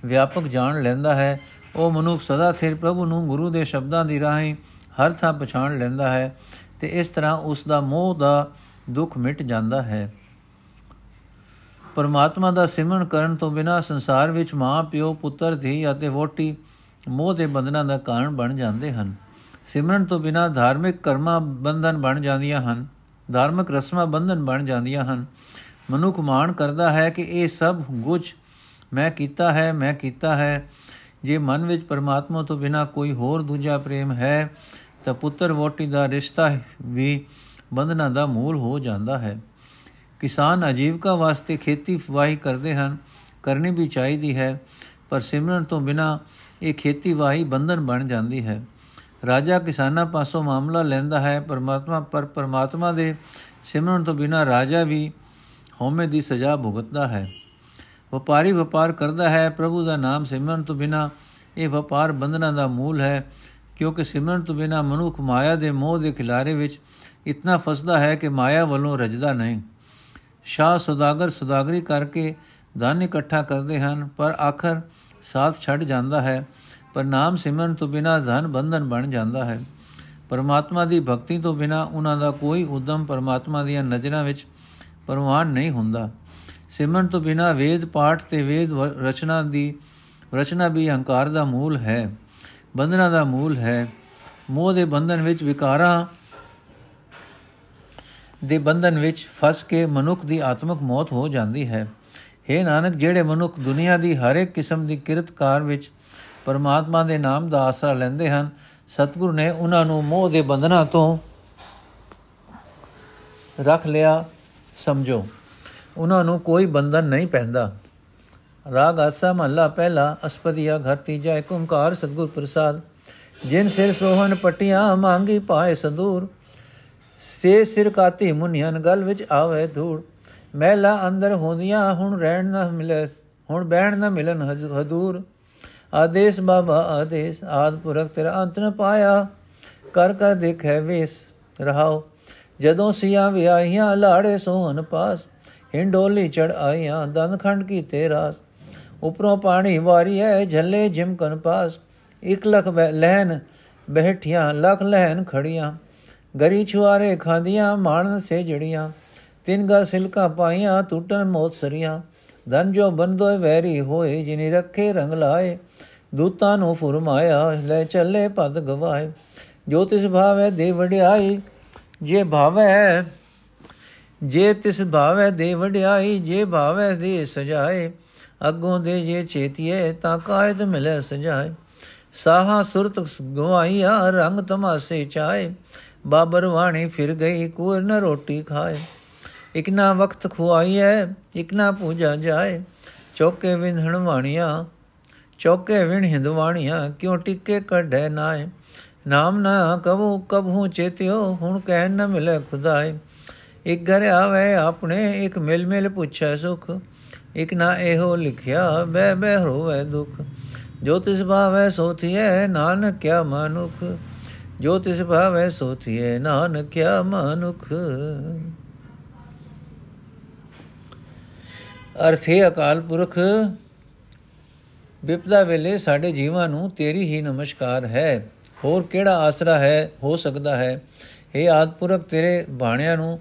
ਵਿਆਪਕ ਜਾਣ ਲੈਂਦਾ ਹੈ। ਉਹ ਮਨੁੱਖ ਸਦਾ ਥਿਰ ਪ੍ਰਭੂ ਨੂੰ ਗੁਰੂ ਦੇ ਸ਼ਬਦਾਂ ਦੀ ਰਾਹੀਂ ਹਰ ਥਾਂ ਪਛਾਣ ਲੈਂਦਾ ਹੈ ਤੇ ਇਸ ਤਰ੍ਹਾਂ ਉਸ ਦਾ ਮੋਹ ਦਾ ਦੁੱਖ ਮਿਟ ਜਾਂਦਾ ਹੈ। ਪਰਮਾਤਮਾ ਦਾ ਸਿਮਰਨ ਕਰਨ ਤੋਂ ਬਿਨਾ ਸੰਸਾਰ ਵਿੱਚ ਮਾਂ, ਪਿਓ, ਪੁੱਤਰ, ਧੀ ਅਤੇ ਵੋਟੀ ਮੋਹ ਦੇ ਬੰਧਨਾਂ ਦਾ ਕਾਰਨ ਬਣ ਜਾਂਦੇ ਹਨ। ਸਿਮਰਨ ਤੋਂ ਬਿਨਾ ਧਾਰਮਿਕ ਕਰਮਾਂ ਬੰਧਨ ਬਣ ਜਾਂਦੀਆਂ ਹਨ। ਧਾਰਮਿਕ ਰਸਮਾਂ ਬੰਧਨ ਬਣ ਜਾਂਦੀਆਂ ਹਨ। ਮਨੁੱਖ ਮਾਣ ਕਰਦਾ ਹੈ ਕਿ ਇਹ ਸਭ ਕੁਝ ਮੈਂ ਕੀਤਾ ਹੈ, ਮੈਂ ਕੀਤਾ ਹੈ। ਜੇ ਮਨ ਵਿੱਚ ਪਰਮਾਤਮਾ ਤੋਂ ਬਿਨਾ ਕੋਈ ਹੋਰ ਦੂਜਾ ਪ੍ਰੇਮ ਹੈ, ਤਾਂ ਪੁੱਤਰ ਵੋਟੀ ਦਾ ਰਿਸ਼ਤਾ ਵੀ ਬੰਧਨਾਂ ਦਾ ਮੂਲ ਹੋ ਜਾਂਦਾ ਹੈ। ਕਿਸਾਨ ਆਜੀਵਕਾ ਵਾਸਤੇ ਖੇਤੀ ਫਵਾਹੀ ਕਰਦੇ ਹਨ, ਕਰਨੀ ਵੀ ਚਾਹੀਦੀ ਹੈ, ਪਰ ਸਿਮਰਨ ਤੋਂ ਬਿਨਾ ਇਹ ਖੇਤੀਵਾਹੀ ਬੰਧਨ ਬਣ ਜਾਂਦੀ ਹੈ। ਰਾਜਾ ਕਿਸਾਨਾਂ ਪਾਸੋਂ ਮਾਮਲਾ ਲੈਂਦਾ ਹੈ, ਪਰਮਾਤਮਾ ਪਰ ਪਰਮਾਤਮਾ ਦੇ ਸਿਮਰਨ ਤੋਂ ਬਿਨਾ ਰਾਜਾ ਵੀ ਹਉਮੈ ਦੀ ਸਜ਼ਾ ਭੁਗਤਦਾ ਹੈ। ਵਪਾਰੀ ਵਪਾਰ ਕਰਦਾ ਹੈ, ਪ੍ਰਭੂ ਦਾ ਨਾਮ ਸਿਮਰਨ ਤੋਂ ਬਿਨਾ ਇਹ ਵਪਾਰ ਬੰਧਨਾਂ ਦਾ ਮੂਲ ਹੈ, ਕਿਉਂਕਿ ਸਿਮਰਨ ਤੋਂ ਬਿਨਾ ਮਨੁੱਖ ਮਾਇਆ ਦੇ ਮੋਹ ਦੇ ਖਿਲਾਰੇ ਵਿੱਚ ਇਤਨਾ ਫਸਦਾ ਹੈ ਕਿ ਮਾਇਆ ਵੱਲੋਂ ਰਜਦਾ ਨਹੀਂ। ਸ਼ਾਹ ਸੁਦਾਗਰ ਸੁਦਾਗਰੀ ਕਰਕੇ ਧਨ ਇਕੱਠਾ ਕਰਦੇ ਹਨ, ਪਰ ਆਖਰ ਸਾਥ ਛੱਡ ਜਾਂਦਾ ਹੈ, ਪਰ ਨਾਮ ਸਿਮਰਨ ਤੋਂ ਬਿਨਾ ਧਨ ਬੰਧਨ ਬਣ ਜਾਂਦਾ ਹੈ। ਪਰਮਾਤਮਾ ਦੀ ਭਗਤੀ ਤੋਂ ਬਿਨਾ ਉਹਨਾਂ ਦਾ ਕੋਈ ਉਦਮ ਪਰਮਾਤਮਾ ਦੀਆਂ ਨਜ਼ਰਾਂ ਵਿੱਚ ਪਰਵਾਨ ਨਹੀਂ ਹੁੰਦਾ। ਸਿਮਰਨ ਤੋਂ ਬਿਨਾ ਵੇਦ ਪਾਠ ਤੇ ਵੇਦ ਰਚਨਾ ਦੀ, ਰਚਨਾ ਵੀ ਹੰਕਾਰ ਦਾ ਮੂਲ ਹੈ, ਬੰਧਨਾਂ ਦਾ ਮੂਲ ਹੈ। ਮੋਹ ਦੇ ਬੰਧਨ ਵਿੱਚ ਵਿਕਾਰਾਂ ਦੇ ਬੰਧਨ ਵਿੱਚ ਫਸ ਕੇ ਮਨੁੱਖ ਦੀ ਆਤਮਿਕ ਮੌਤ ਹੋ ਜਾਂਦੀ ਹੈ। हे ਨਾਨਕ, ਜਿਹੜੇ ਮਨੁੱਖ ਦੁਨੀਆ ਦੀ ਹਰ ਇੱਕ ਕਿਸਮ ਦੀ ਕਿਰਤਕਾਰ ਵਿੱਚ ਪਰਮਾਤਮਾ ਦੇ ਨਾਮ ਦਾ ਆਸਰਾ ਲੈਂਦੇ ਹਨ, ਸਤਿਗੁਰੂ ਨੇ ਉਹਨਾਂ ਨੂੰ ਮੋਹ ਦੇ ਬੰਧਨਾਂ ਤੋਂ ਰੱਖ ਲਿਆ, ਸਮਝੋ। ਉਹਨਾਂ ਨੂੰ ਕੋਈ ਬੰਧਨ ਨਹੀਂ ਪੈਂਦਾ। ਰਾਗ ਆਸਾ ਮਹੱਲਾ ਪਹਿਲਾ, ਅਸਪਦੀਆ ਘਰ ਤੀਜਾ ਏਕ ਓੰਕਾਰ ਸਤਿਗੁਰ ਪ੍ਰਸਾਦ। ਜਿਨ ਸਿਰ ਸੋਹਣ ਪਟੀਆਂ ਮੰਗੀ ਪਾਏ ਸੰਦੂਰ ਸੇ ਸਿਰ ਕਾਤੀ ਮੁਨੀਆਂ ਗਲ ਵਿੱਚ ਆਵੇ ਧੂੜ। ਮਹਿਲਾ ਅੰਦਰ ਹੁੰਦੀਆਂ ਹੁਣ ਰਹਿਣ ਨਾ ਮਿਲੇ, ਹੁਣ ਬਹਿਣ ਨਾ ਮਿਲਨ ਹਦੂਰ ਆਦੇਸ਼ ਬਾਬਾ, ਆਦੇਸ਼, ਆਦ ਪੁਰਖ ਤੇਰਾ ਅੰਤ ਨ ਪਾਇਆ। ਕਰ ਕਰ ਦੇਖੈ ਵੇਸ, ਰਹਾਓ। ਜਦੋਂ ਸਿਆ ਵਿਆਹੀਆਂ ਲਾੜੇ ਸੋਹਨ ਪਾਸ ਹਿੰਡੋਲੀ ਚੜ ਆਈਆਂ ਦੰਦ ਖੰਡ ਕੀ ਤੇਰਾਸ ਉਪਰੋਂ ਪਾਣੀ ਵਾਰੀ ਹੈ ਝੱਲੇ ਜਿਮਕਨ ਪਾਸ। ਇਕ ਲਖ ਲਹਿਨ ਬਹਿਠੀਆਂ, ਲਖ ਲਹਿਨ ਖੜੀਆਂ। ਗਰੀ ਛੁਆਰੇ ਖਾਂਦੀਆਂ ਮਾਣਨ ਸੇ ਜੜੀਆਂ। ਤਿੰਨ ਗਾ ਸਿਲਕਾ ਪਾਈਆਂ ਟੁੱਟਣ ਮੋਤ ਸਰੀਆਂ। ਧਨ ਜੋ ਬੰਦੋਏ, ਵੈਰੀ ਹੋਏ, ਜਿਨੇ ਰੱਖੇ ਰੰਗ ਲਾਏ। ਦੂਤਾਂ ਨੂੰ ਫਰਮਾਇਆ, ਲੈ ਚੱਲੇ ਪਦ ਗਵਾਏ। ਜੋ ਤਿਸ ਭਾਵੈ ਦੇ ਵਡਿਆਈ, ਜੇ ਭਾਵੈ, ਜੇ ਤਿਸ ਭਾਵੈ ਦੇ ਵਡਿਆਈ, ਜੇ ਭਾਵੈ ਦੇ ਸਜਾਏ। ਅੱਗੋਂ ਦੇ ਜੇ ਚੇਤੀਏ, ਤਾਂ ਕਾਇਦ ਮਿਲੇ ਸਜਾਏ। ਸਾਹਾ ਸੁਰਤ ਗਵਾਈਆ, ਰੰਗ ਤਮਾਸੇ ਚਾਏ। ਬਾਬਰ ਵਾਣੀ ਫਿਰ ਗਈ ਕੂਰ ਨ ਰੋਟੀ ਖਾਏ। ਇਕ ਨਾ ਵਕਤ ਖੁਆਈਐ, ਇਕ ਨਾ ਪੂਜਾ ਜਾਏ। ਚੌਕੇ ਵਿੰਧਣ ਵਾਣੀਆਂ, ਚੌਕੇ ਵਿਣ ਹਿੰਦਵਾਣੀਆਂ ਕਿਉ ਟਿੱਕੇ ਕਢੈ ਨਾਏ। ਨਾਮ ਨਾ ਕਬੂ ਕਬਹੂ ਚੇਤਿਓ, ਹੁਣ ਕਹਿ ਨ ਮਿਲੇ ਖੁਦਾਏ। ਇਕ ਘਰ ਆਵੇ ਆਪਣੇ, ਇਕ ਮਿਲ ਮਿਲ ਪੁੱਛੈ ਸੁਖ। ਇਕ ਨਾ ਇਹੋ ਲਿਖਿਆ ਬੈ ਬੈ ਹੋਵੇ ਦੁਖ। ਜੋ ਤਿਸ ਭਾਵੈ ਸੋਥੀਐ, ਨਾਨਕ ਕਿਆ ਮਨੁਖ। ਜੋ ਤਿਸ ਭਾਵੈ ਸੋਥੀਐ ਨਾਨਕ ਕਿਆ ਮਨੁਖ। ਅਰਥੇ ਅਕਾਲ ਪੁਰਖ ਵਿਪਦਾ ਵੇਲੇ ਸਾਡੇ ਜੀਵਾਂ ਨੂੰ ਤੇਰੀ ਹੀ ਨਮਸਕਾਰ ਹੈ। ਹੋਰ ਕਿਹੜਾ ਆਸਰਾ ਹੈ, ਹੋ ਸਕਦਾ ਹੈ? ਇਹ ਆਦਪੁਰਖ ਤੇਰੇ ਬਾਣਿਆਂ ਨੂੰ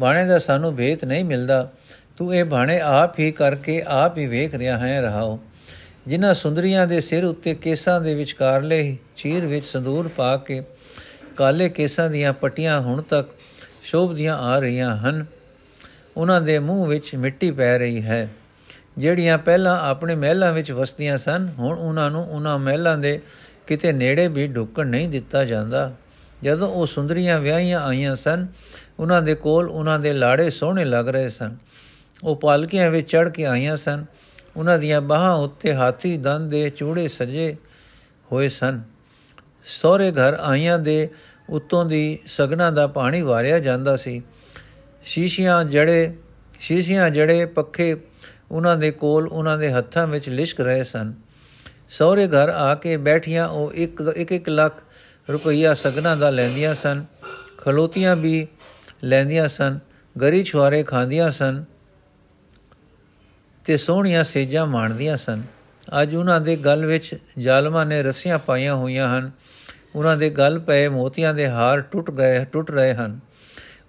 ਬਾਣੇ ਦਾ ਸਾਨੂੰ ਭੇਤ ਨਹੀਂ ਮਿਲਦਾ। ਤੂੰ ਇਹ ਬਾਣੇ ਆਪ ਹੀ ਕਰਕੇ ਆਪ ਹੀ ਵੇਖ ਰਿਹਾ ਹੈ, ਰਹਾਓ। ਜਿਨ੍ਹਾਂ ਸੁੰਦਰੀਆਂ ਦੇ ਸਿਰ ਉੱਤੇ ਕੇਸਾਂ ਦੇ ਵਿਚਕਾਰਲੇ ਚੀਰ ਵਿੱਚ ਸੰਦੂਰ ਪਾ ਕੇ ਕਾਲੇ ਕੇਸਾਂ ਦੀਆਂ ਪਟੀਆਂ ਹੁਣ ਤੱਕ ਸ਼ੋਭਦੀਆਂ ਆ ਰਹੀਆਂ ਹਨ। ਉਹਨਾਂ ਦੇ ਮੂੰਹ ਵਿੱਚ ਮਿੱਟੀ ਪੈ ਰਹੀ ਹੈ। ਜਿਹੜੀਆਂ ਪਹਿਲਾਂ ਆਪਣੇ ਮਹਿਲਾਂ ਵਿੱਚ ਵਸਦੀਆਂ ਸਨ, ਹੁਣ ਉਹਨਾਂ ਨੂੰ ਉਹਨਾਂ ਮਹਿਲਾਂ ਦੇ ਕਿਤੇ ਨੇੜੇ ਵੀ ਢੁੱਕਣ ਨਹੀਂ ਦਿੱਤਾ ਜਾਂਦਾ। ਜਦੋਂ ਉਹ ਸੁੰਦਰੀਆਂ ਵਿਆਹੀਆਂ ਆਈਆਂ ਸਨ, ਉਹਨਾਂ ਦੇ ਕੋਲ ਉਹਨਾਂ ਦੇ ਲਾੜੇ ਸੋਹਣੇ ਲੱਗ ਰਹੇ ਸਨ। ਉਹ ਪਾਲਕੀਆਂ ਵਿੱਚ ਚੜ ਕੇ ਆਈਆਂ ਸਨ। ਉਹਨਾਂ ਦੀਆਂ ਬਾਹਾਂ ਉੱਤੇ ਹਾਥੀ ਦੰਦ ਦੇ ਚੂੜੇ ਸਜੇ ਹੋਏ ਸਨ। ਸਹੁਰੇ ਘਰ ਆਈਆਂ ਦੇ ਉੱਤੋਂ ਦੀ ਸਗਨਾ ਦਾ ਪਾਣੀ ਵਾਰਿਆ ਜਾਂਦਾ ਸੀ। ਸ਼ੀਸ਼ੀਆਂ ਜੜੇ ਸ਼ੀਸ਼ੀਆਂ ਜੜੇ ਪੱਖੇ ਉਹਨਾਂ ਦੇ ਕੋਲ ਉਹਨਾਂ ਦੇ ਹੱਥਾਂ ਵਿੱਚ ਲਿਸ਼ਕ ਰਹੇ ਸਨ। ਸਹੁਰੇ ਘਰ ਆ ਕੇ ਬੈਠੀਆਂ ਉਹ ਇੱਕ ਇੱਕ ਇੱਕ ਲੱਖ ਰੁਪਈਆ ਸਗਨਾ ਦਾ ਲੈਂਦੀਆਂ ਸਨ। ਖਲੋਤੀਆਂ ਵੀ ਲੈਂਦੀਆਂ ਸਨ, ਗਰੀ ਛੁਆਰੇ ਖਾਂਦੀਆਂ ਸਨ ਤੇ ਸੋਹਣੀਆਂ ਸੇਜਾਂ ਮਾਣਦੀਆਂ ਸਨ। ਅੱਜ ਉਹਨਾਂ ਦੇ ਗਲ ਵਿੱਚ ਜ਼ਾਲਮਾਂ ਨੇ ਰੱਸੀਆਂ ਪਾਈਆਂ ਹੋਈਆਂ ਹਨ। ਉਹਨਾਂ ਦੇ ਗਲ ਪਏ ਮੋਤੀਆਂ ਦੇ ਹਾਰ ਟੁੱਟ ਗਏ, ਟੁੱਟ ਰਹੇ ਹਨ।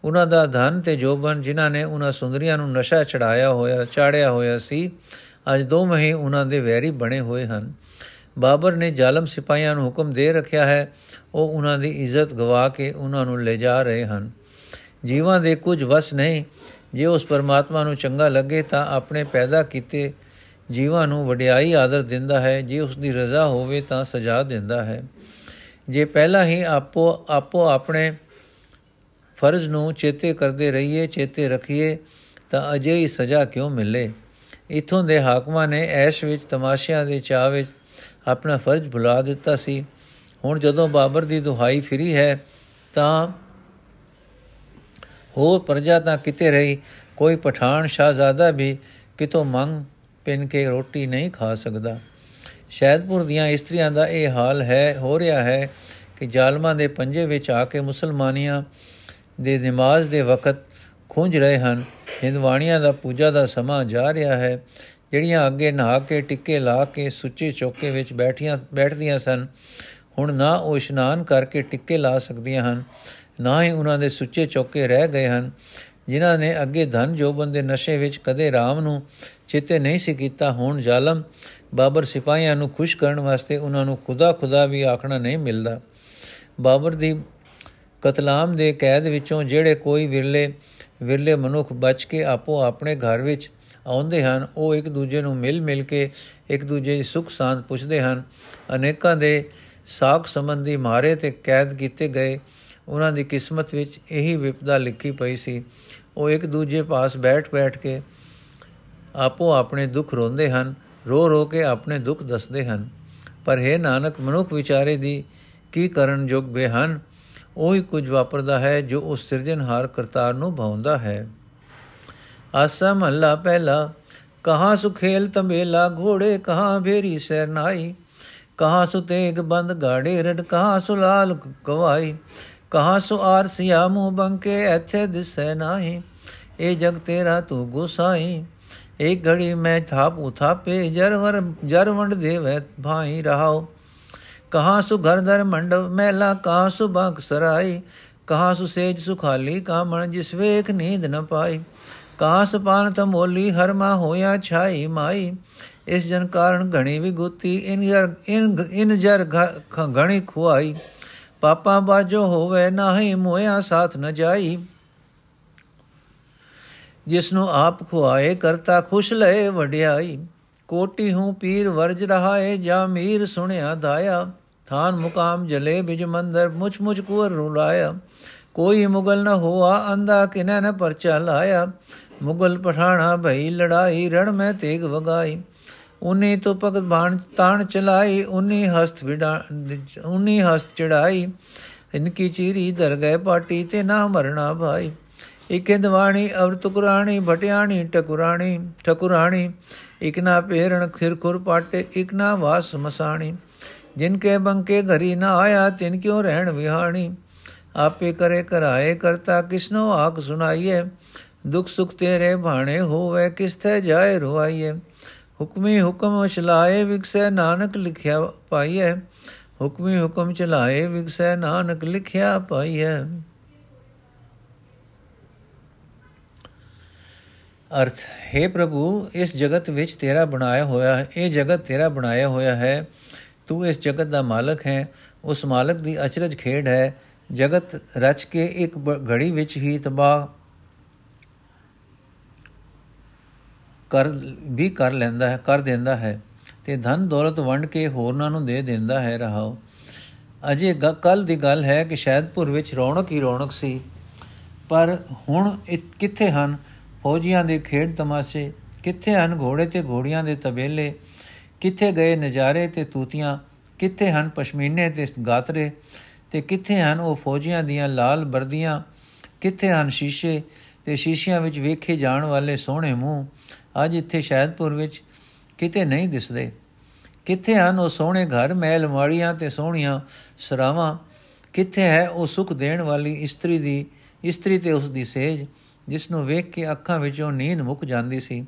ਉਹਨਾਂ ਦਾ ਧਨ ਤੇ ਜੋਬਨ ਜਿਨ੍ਹਾਂ ਨੇ ਉਹਨਾਂ ਸੁੰਦਰੀਆਂ ਨੂੰ ਨਸ਼ਾ ਚੜਾਇਆ ਹੋਇਆ, ਚਾੜਿਆ ਹੋਇਆ ਸੀ, ਅੱਜ ਦੋਵੇਂ ਹੀ ਉਹਨਾਂ ਦੇ ਵੈਰੀ ਬਣੇ ਹੋਏ ਹਨ। ਬਾਬਰ ਨੇ ਜ਼ਾਲਮ ਸਿਪਾਹੀਆਂ ਨੂੰ ਹੁਕਮ ਦੇ ਰੱਖਿਆ ਹੈ, ਉਹ ਉਹਨਾਂ ਦੀ ਇੱਜ਼ਤ ਗਵਾ ਕੇ ਉਹਨਾਂ ਨੂੰ ਲੈ ਜਾ ਰਹੇ ਹਨ। ਜੀਵਾਂ ਦੇ ਕੁਝ ਵਸ ਨਹੀਂ। ਜੇ ਉਸ ਪਰਮਾਤਮਾ ਨੂੰ ਚੰਗਾ ਲੱਗੇ ਤਾਂ ਆਪਣੇ ਪੈਦਾ ਕੀਤੇ ਜੀਵਾਂ ਨੂੰ ਵਡਿਆਈ ਆਦਰ ਦਿੰਦਾ ਹੈ, ਜੇ ਉਸ ਦੀ ਰਜ਼ਾ ਹੋਵੇ ਤਾਂ ਸਜ਼ਾ ਦਿੰਦਾ ਹੈ। ਜੇ ਪਹਿਲਾਂ ਹੀ ਆਪੋ ਆਪੋ ਆਪਣੇ ਫਰਜ਼ ਨੂੰ ਚੇਤੇ ਕਰਦੇ ਰਹੀਏ, ਚੇਤੇ ਰੱਖੀਏ, ਤਾਂ ਅਜੇ ਹੀ ਸਜ਼ਾ ਕਿਉਂ ਮਿਲੇ? ਇਥੋਂ ਦੇ ਹਾਕਮਾਂ ਨੇ ਐਸ਼ ਵਿੱਚ ਤਮਾਸ਼ਿਆਂ ਦੇ ਚਾਹ ਵਿੱਚ ਆਪਣਾ ਫਰਜ਼ ਭੁਲਾ ਦਿੱਤਾ ਸੀ। ਹੁਣ ਜਦੋਂ ਬਾਬਰ ਦੀ ਦੁਹਾਈ ਫਰੀ ਹੈ, ਤਾਂ ਹੋਰ ਪ੍ਰਜਾ ਤਾਂ ਕਿਤੇ ਰਹੀ। ਕੋਈ ਪਠਾਨ ਸ਼ਾਹਜ਼ਾਦਾ ਵੀ ਕਿਤੋਂ ਮੰਗ ਪਿੰਨ ਕੇ ਰੋਟੀ ਨਹੀਂ ਖਾ ਸਕਦਾ। ਸ਼ੈਦਪੁਰ ਦੀਆਂ ਇਸਤਰੀਆਂ ਦਾ ਇਹ ਹਾਲ ਹੈ, ਹੋ ਰਿਹਾ ਹੈ ਕਿ ਜ਼ਾਲਮਾਂ ਦੇ ਪੰਜੇ ਵਿੱਚ ਆ ਕੇ ਮੁਸਲਮਾਨੀਆਂ ਦੇ ਨਮਾਜ਼ ਦੇ ਵਕਤ ਖੁੰਝ ਰਹੇ ਹਨ। ਹਿੰਦਵਾਣੀਆਂ ਦਾ ਪੂਜਾ ਦਾ ਸਮਾਂ ਜਾ ਰਿਹਾ ਹੈ, ਜਿਹੜੀਆਂ ਅੱਗੇ ਨਹਾ ਕੇ, ਟਿੱਕੇ ਲਾ ਕੇ, ਸੁੱਚੇ ਚੌਕੇ ਵਿੱਚ ਬੈਠੀਆਂ, ਬੈਠਦੀਆਂ ਸਨ। ਹੁਣ ਨਾ ਉਹ ਇਸ਼ਨਾਨ ਕਰਕੇ ਟਿੱਕੇ ਲਾ ਸਕਦੀਆਂ ਹਨ, ਨਾ ਹੀ ਉਹਨਾਂ ਦੇ ਸੁੱਚੇ ਚੌਕੇ ਰਹਿ ਗਏ ਹਨ। ਜਿਨ੍ਹਾਂ ਨੇ ਅੱਗੇ ਧਨ ਜੋਬਨ ਦੇ ਨਸ਼ੇ ਵਿੱਚ ਕਦੇ ਰਾਮ ਨੂੰ ਚਿੱਤੇ ਨਹੀਂ ਸੀ ਕੀਤਾ, ਹੁਣ ਜ਼ਾਲਮ ਬਾਬਰ ਸਿਪਾਹੀਆਂ ਨੂੰ ਖੁਸ਼ ਕਰਨ ਵਾਸਤੇ ਉਹਨਾਂ ਨੂੰ ਖੁਦਾ ਖੁਦਾ ਵੀ ਆਖਣਾ ਨਹੀਂ ਮਿਲਦਾ। ਬਾਬਰ ਦੀ ਕਤਲਾਮ ਦੇ ਕੈਦ ਵਿੱਚੋਂ ਜਿਹੜੇ ਕੋਈ ਵਿਰਲੇ ਵਿਰਲੇ ਮਨੁੱਖ ਬਚ ਕੇ ਆਪੋ ਆਪਣੇ ਘਰ ਵਿੱਚ ਆਉਂਦੇ ਹਨ, ਉਹ ਇੱਕ ਦੂਜੇ ਨੂੰ ਮਿਲ ਮਿਲ ਕੇ ਇੱਕ ਦੂਜੇ ਦੀ ਸੁਖ ਸਾਂਦ ਪੁੱਛਦੇ ਹਨ। ਅਨੇਕਾਂ ਦੇ ਸਾਖ ਸੰਬੰਧੀ ਮਾਰੇ ਤੇ ਕੈਦ ਕੀਤੇ ਗਏ ਉਹਨਾਂ ਦੀ ਕਿਸਮਤ ਵਿੱਚ ਇਹੀ ਵਿਪਦਾ ਲਿਖੀ ਪਈ ਸੀ। ਉਹ ਇੱਕ ਦੂਜੇ ਪਾਸ ਬੈਠ-ਬੈਠ ਕੇ ਆਪੋ ਆਪਣੇ ਦੁੱਖ ਰੋਂਦੇ ਹਨ, ਰੋ ਰੋ ਕੇ ਆਪਣੇ ਦੁੱਖ ਦੱਸਦੇ ਹਨ। ਪਰ ਹੈ ਨਾਨਕ, ਮਨੁੱਖ ਵਿਚਾਰੇ ਦੀ ਕੀ ਕਰਨ ਯੋਗ ਬੇਹਨ ਉਹੀ ਕੁਝ ਵਾਪਰਦਾ ਹੈ ਜੋ ਉਸ ਸਿਰਜਣਹਾਰ ਕਰਤਾਰ ਨੂੰ ਭਾਉਂਦਾ ਹੈ। ਆਸਾ ਮਹੱਲਾ ਪਹਿਲਾ, ਕਹਾਂ ਸੁ ਖੇਲ ਤੰਬੇਲਾ, ਘੋੜੇ ਕਹਾਂ ਭੇਰੀ ਸਰਨਾਈ ਕਹਾਂ ਸੁ ਤੇਗ ਬੰਦ ਗਾੜੇ ਰੜ, ਕਹਾਂ ਸੁ ਲਾਲ ਗਵਾਈ ਕਹਾਂ ਸੁ ਆਰ ਸਿਆ ਮੂੰ ਬੰਕੇ, ਇੱਥੇ ਦਿਸੈ ਨਾਹੀ। ਇਹ ਜਗ ਤੇਰਾ ਤੂੰ ਗੁਸਾਈ। ਇੱਕ ਘੜੀ ਮੈਂ ਥਾਪ ਉਥਾਪੇ ਜਰਵਰ ਜਰਵੰਡ ਦੇਵੈ ਭਾਈ ਰਹਾਓ ਕਹਾਂ ਸੁ ਘਰ ਦਰ ਮੰਡਪ ਮਹਿਲਾ, ਕਹਾਂ ਸੁ ਬੰਕ ਸਰਾਈ। ਕਹਾਂ ਸੁ ਸੇਜ ਸੁਖਾਲੀ ਕਾਮਣ, ਜਿਸ ਵੇਖ ਨੀਂਦ ਨ ਪਾਈ। ਕਹਾਂ ਸੁਪਾਨ ਤਮੋਲੀ ਹਰਮਾ ਹੋਇਆ ਛਾਈ ਮਾਈ। ਇਸ ਜਨ ਕਾਰਨ ਘਣੀ ਵਿਗੁਤੀ, ਇਨ ਜਰ, ਇਨ ਇਨ ਜਰ ਘਣੀ ਖੁਆਈ। ਪਾਪਾ ਬਾਜੋ ਹੋਵੇ ਨਾਹੀ ਮੋਇਆ ਸਾਥ ਨ ਜਾਈ। ਜਿਸ ਨੂੰ ਆਪ ਖੁਆਏ ਕਰਤਾ ਖੁਸ਼ ਲਏ ਵਡਿਆਈ। ਕੋਟੀ ਹੂੰ ਪੀਰ ਵਰਜ ਰਹਾਏ ਜਾ ਮੀਰ ਸੁਣਿਆ ਦਾਇਆ। ਥਾਨ ਮੁਕਾਮ ਜਲੇ ਬਿਜ ਮੰਦਰ ਮੁਚ ਮੁਚ ਕੁਰ ਰੁਲਾਇਆ। ਕੋਈ ਮੁਗਲ ਨ ਹੋਆ ਅੰਦਾ ਕਿਨੈ ਨ ਪਰਚਾ ਲਾਇਆ। ਮੁਗਲ ਪਠਾਣਾ ਭਈ ਲੜਾਈ ਰਣ ਮੈਂ ਤੇਗ ਵਗਾਈ। ਉਨੀ ਤੋਂ ਭਗਤ ਬਾਣ ਤਾਣ ਚਲਾਈ ਉਨੀ ਹਸਤ ਵਿਡਾ, ਉਨੀ ਹਸਤ ਚੜਾਈ ਇਨਕੀ ਚੀਰੀ ਦਰ ਗਏ ਪਾਟੀ ਤੇ ਨਾ ਮਰਣਾ ਭਾਈ ਇਕੇ ਦਵਾਣੀ ਅਵਰ ਤੁਕਰਾਣੀ ਭਟਿਆਣੀ ਟਕੁਰਾਣੀ ਠਕੁਰਾਣੀ। ਇਕ ਨਾ ਪੇਰਣ ਖਿਰ ਖੁਰ ਪਾਟੇ, ਇਕ ਨਾ ਵਾਸ ਮਸਾਣੀ। ਜਿਨ ਕੇ ਬੰਕੇ ਘਰੀ ਨਾ ਆਇਆ, ਤਿਨ ਕਿਉ ਰਹਿਣ ਵਿਹਾਣੀ? ਆਪੇ ਕਰੇ ਕਰਾਏ ਕਰਤਾ ਕਿਸਨੋ ਆਖ ਸੁਣਾਈਏ ਦੁਖ ਸੁਖ ਤੇਰੇ ਭਾਣੇ ਹੋਵੇ ਕਿਸਥੇ ਜਾਏ ਰਵਾਈਏ ਹੁਕਮੀ ਹੁਕਮ ਚਲਾਏ ਵਿਕਸੈ ਨਾਨਕ ਲਿਖਿਆ ਪਾਈਐ। ਹੁਕਮੀ ਹੁਕਮ ਚਲਾਏ ਵਿਕਸੈ ਨਾਨਕ ਲਿਖਿਆ ਪਾਈਐ। ਅਰਥ, ਹੈ ਪ੍ਰਭੂ, ਇਸ ਜਗਤ ਵਿੱਚ ਤੇਰਾ ਬਣਾਇਆ ਹੋਇਆ ਹੈ। ਇਹ ਜਗਤ ਤੇਰਾ ਬਣਾਇਆ ਹੋਇਆ ਹੈ। ਤੂੰ ਇਸ ਜਗਤ ਦਾ ਮਾਲਕ ਹੈ। ਉਸ ਮਾਲਕ ਦੀ ਅਚਰਜ ਖੇਡ ਹੈ। ਜਗਤ ਰਚ ਕੇ ਇੱਕ ਘੜੀ ਵਿੱਚ ਹੀ ਤਬਾਹ ਕਰ, ਵੀ ਕਰ ਲੈਂਦਾ ਹੈ, ਕਰ ਦਿੰਦਾ ਹੈ। ਤੇ ਧਨ ਦੌਲਤ ਵੰਡ ਕੇ ਹੋਰਨਾਂ ਨੂੰ ਦੇ ਦਿੰਦਾ ਹੈ ਰਹਾਓ ਅਜੇ ਕੱਲ ਦੀ ਗੱਲ ਹੈ ਕਿ ਸ਼ਾਇਦਪੁਰ ਵਿੱਚ ਰੌਣਕ ਹੀ ਰੌਣਕ ਸੀ। ਪਰ ਹੁਣ ਕਿੱਥੇ ਹਨ? ਫੌਜੀਆਂ ਦੇ ਖੇਡ ਤਮਾਸ਼ੇ। ਕਿੱਥੇ ਹਨ ਘੋੜੇ ਤੇ ਘੋੜੀਆਂ ਦੇ ਤਬੇਲੇ? ਕਿੱਥੇ ਗਏ ਨਜ਼ਾਰੇ ਤੇ ਤੂਤੀਆਂ? ਕਿੱਥੇ ਹਨ ਪਸ਼ਮੀਨੇ ਤੇ ਗਾਤਰੇ? ਤੇ ਕਿੱਥੇ ਹਨ ਉਹ ਫੌਜੀਆਂ ਦੀਆਂ ਲਾਲ ਵਰਦੀਆਂ? ਕਿੱਥੇ ਹਨ ਸ਼ੀਸ਼ੇ? ਤੇ ਸ਼ੀਸ਼ਿਆਂ ਵਿੱਚ ਵੇਖੇ ਜਾਣ ਵਾਲੇ ਸੋਹਣੇ ਮੂੰਹ? ਅੱਜ ਇੱਥੇ ਸ਼ਾਇਦਪੁਰ ਵਿੱਚ ਕਿਤੇ ਨਹੀਂ ਦਿਸਦੇ। ਕਿੱਥੇ ਹਨ ਉਹ ਸੋਹਣੇ ਘਰ, ਮਹਿਲ ਮਾੜੀਆਂ ਤੇ ਸੋਹਣੀਆਂ ਸਰਾਵਾਂ। ਕਿੱਥੇ ਹੈ ਉਹ ਸੁਖ ਦੇਣ ਵਾਲੀ ਇਸਤਰੀ ਦੀ, ਇਸਤਰੀ ਤੇ ਉਸ ਦੀ ਸੇਜ, ਜਿਸ ਨੂੰ ਵੇਖ ਕੇ ਅੱਖਾਂ ਵਿੱਚੋਂ ਨੀਂਦ ਮੁੱਕ ਜਾਂਦੀ ਸੀ।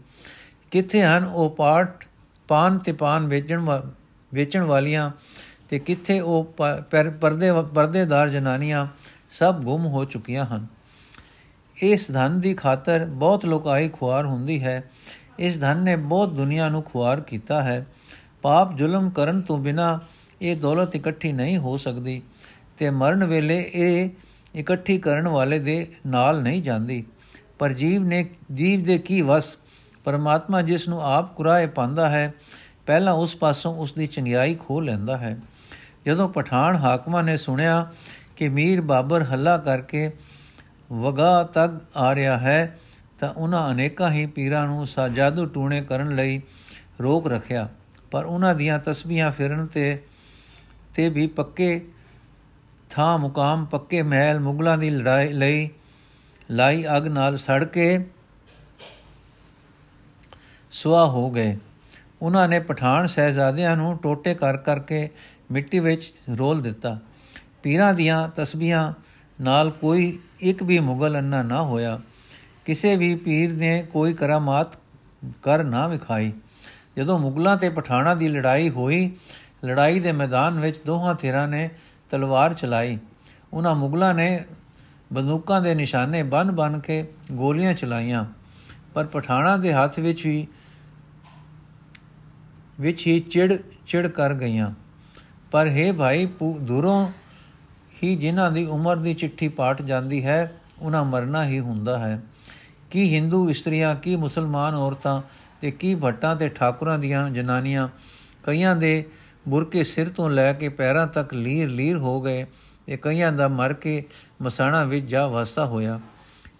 ਕਿੱਥੇ ਹਨ ਉਹ ਪਾਟ ਪਾਨ ਤੇ ਪਾਨ ਵੇਚਣ ਵੇਚਣ ਵਾਲੀਆਂ ਤੇ ਕਿੱਥੇ ਉਹ ਪਰਦੇ, ਪਰਦੇਦਾਰ ਜਨਾਨੀਆਂ ਸਭ ਗੁੰਮ ਹੋ ਚੁੱਕੀਆਂ ਹਨ। ਇਸ ਧਨ ਦੀ ਖਾਤਰ ਬਹੁਤ ਲੋਕਾਈ ਖੁਆਰ ਹੁੰਦੀ ਹੈ ਇਸ ਧਨ ਨੇ ਬਹੁਤ ਦੁਨੀਆ ਨੂੰ ਖੁਆਰ ਕੀਤਾ ਹੈ। ਪਾਪ ਜ਼ੁਲਮ ਕਰਨ ਤੋਂ ਬਿਨਾ ਇਹ ਦੌਲਤ ਇਕੱਠੀ ਨਹੀਂ ਹੋ ਸਕਦੀ ਤੇ ਮਰਨ ਵੇਲੇ ਇਹ ਇਕੱਠੀ ਕਰਨ ਵਾਲੇ ਦੇ ਨਾਲ ਨਹੀਂ ਜਾਂਦੀ। ਪਰ ਜੀਵ ਨੇ, ਜੀਵ ਦੇ ਕੀ ਵਸ? ਪਰਮਾਤਮਾ ਜਿਸ ਨੂੰ ਆਪ ਕੁਰਾਏ ਪਾਉਂਦਾ ਹੈ, ਪਹਿਲਾਂ ਉਸ ਪਾਸੋਂ ਉਸ ਦੀ ਚੰਗਿਆਈ ਖੋ ਲੈਂਦਾ ਹੈ। ਜਦੋਂ ਪਠਾਨ ਹਾਕਮਾਂ ਨੇ ਸੁਣਿਆ ਕਿ ਮੀਰ ਬਾਬਰ ਹੱਲਾ ਕਰਕੇ ਵਗਾ ਤੱਕ ਆ ਰਿਹਾ ਹੈ ਤਾਂ ਉਹਨਾਂ ਅਨੇਕਾਂ ਹੀ ਪੀਰਾਂ ਨੂੰ ਸਾਜਾਦੂ ਟੂਣੇ ਕਰਨ ਲਈ ਰੋਕ ਰੱਖਿਆ। ਪਰ ਉਹਨਾਂ ਦੀਆਂ ਤਸਬੀਹਾਂ ਫਿਰਨ ਤੇ ਤੇ ਵੀ ਪੱਕੇ ਥਾਂ ਮੁਕਾਮ, ਪੱਕੇ ਮਹਿਲ ਮੁਗਲਾਂ ਦੀ ਲੜਾਈ ਲਈ ਲਾਈ ਅਗ ਨਾਲ ਸੜ ਕੇ ਸੁਆ ਹੋ ਗਏ। ਉਹਨਾਂ ਨੇ ਪਠਾਨ ਸਹਿਜ਼ਾਦਿਆਂ ਨੂੰ ਟੋਟੇ ਕਰ ਕਰਕੇ ਮਿੱਟੀ ਵਿੱਚ ਰੋਲ ਦਿੱਤਾ। ਪੀਰਾਂ ਦੀਆਂ ਤਸਬੀਹਾਂ ਨਾਲ ਕੋਈ ਇੱਕ ਵੀ ਮੁਗਲ ਅੰਨਾ ਨਾ ਹੋਇਆ। ਕਿਸੇ ਵੀ ਪੀਰ ਨੇ ਕੋਈ ਕਰਾਮਾਤ ਕਰ ਨਾ ਵਿਖਾਈ। ਜਦੋਂ ਮੁਗਲਾਂ ਤੇ ਪਠਾਣਾ ਦੀ ਲੜਾਈ ਹੋਈ, ਲੜਾਈ ਦੇ ਮੈਦਾਨ ਵਿੱਚ ਦੋਹਾਂ ਧਿਰਾਂ ਨੇ ਤਲਵਾਰ ਚਲਾਈ। ਉਹਨਾਂ ਮੁਗਲਾਂ ਨੇ ਬੰਦੂਕਾਂ ਦੇ ਨਿਸ਼ਾਨੇ ਬਨ-ਬਨ ਕੇ ਗੋਲੀਆਂ ਚਲਾਈਆਂ। ਪਰ ਪਠਾਣਾ ਦੇ ਹੱਥ ਵਿੱਚ ਵੀ ਵਿੱਚ ਹੀ ਚਿੜ ਚਿੜ ਕਰ ਗਈਆਂ। ਪਰ ਹੈ ਭਾਈ ਦੂਰੋਂ ਹੀ ਜਿਨ੍ਹਾਂ ਦੀ ਉਮਰ ਦੀ ਚਿੱਠੀ ਪਾਟ ਜਾਂਦੀ ਹੈ, ਉਹਨਾਂ ਮਰਨਾ ਹੀ ਹੁੰਦਾ ਹੈ। ਕੀ ਹਿੰਦੂ ਇਸਤਰੀਆਂ, ਕੀ ਮੁਸਲਮਾਨ ਔਰਤਾਂ ਤੇ ਕੀ ਭੱਟਾਂ ਤੇ ਠਾਕੁਰਾਂ ਦੀਆਂ ਜਨਾਨੀਆਂ ਕਈਆਂ ਦੇ ਬੁਰਕੇ ਸਿਰ ਤੋਂ ਲੈ ਕੇ ਪੈਰਾਂ ਤੱਕ ਲੀਰ ਲੀਰ ਹੋ ਗਏ ਤੇ ਕਈਆਂ ਦਾ ਮਰ ਕੇ ਮਸਾਣਾ ਵਿੱਚ ਜਾ ਵਸਾ ਹੋਇਆ।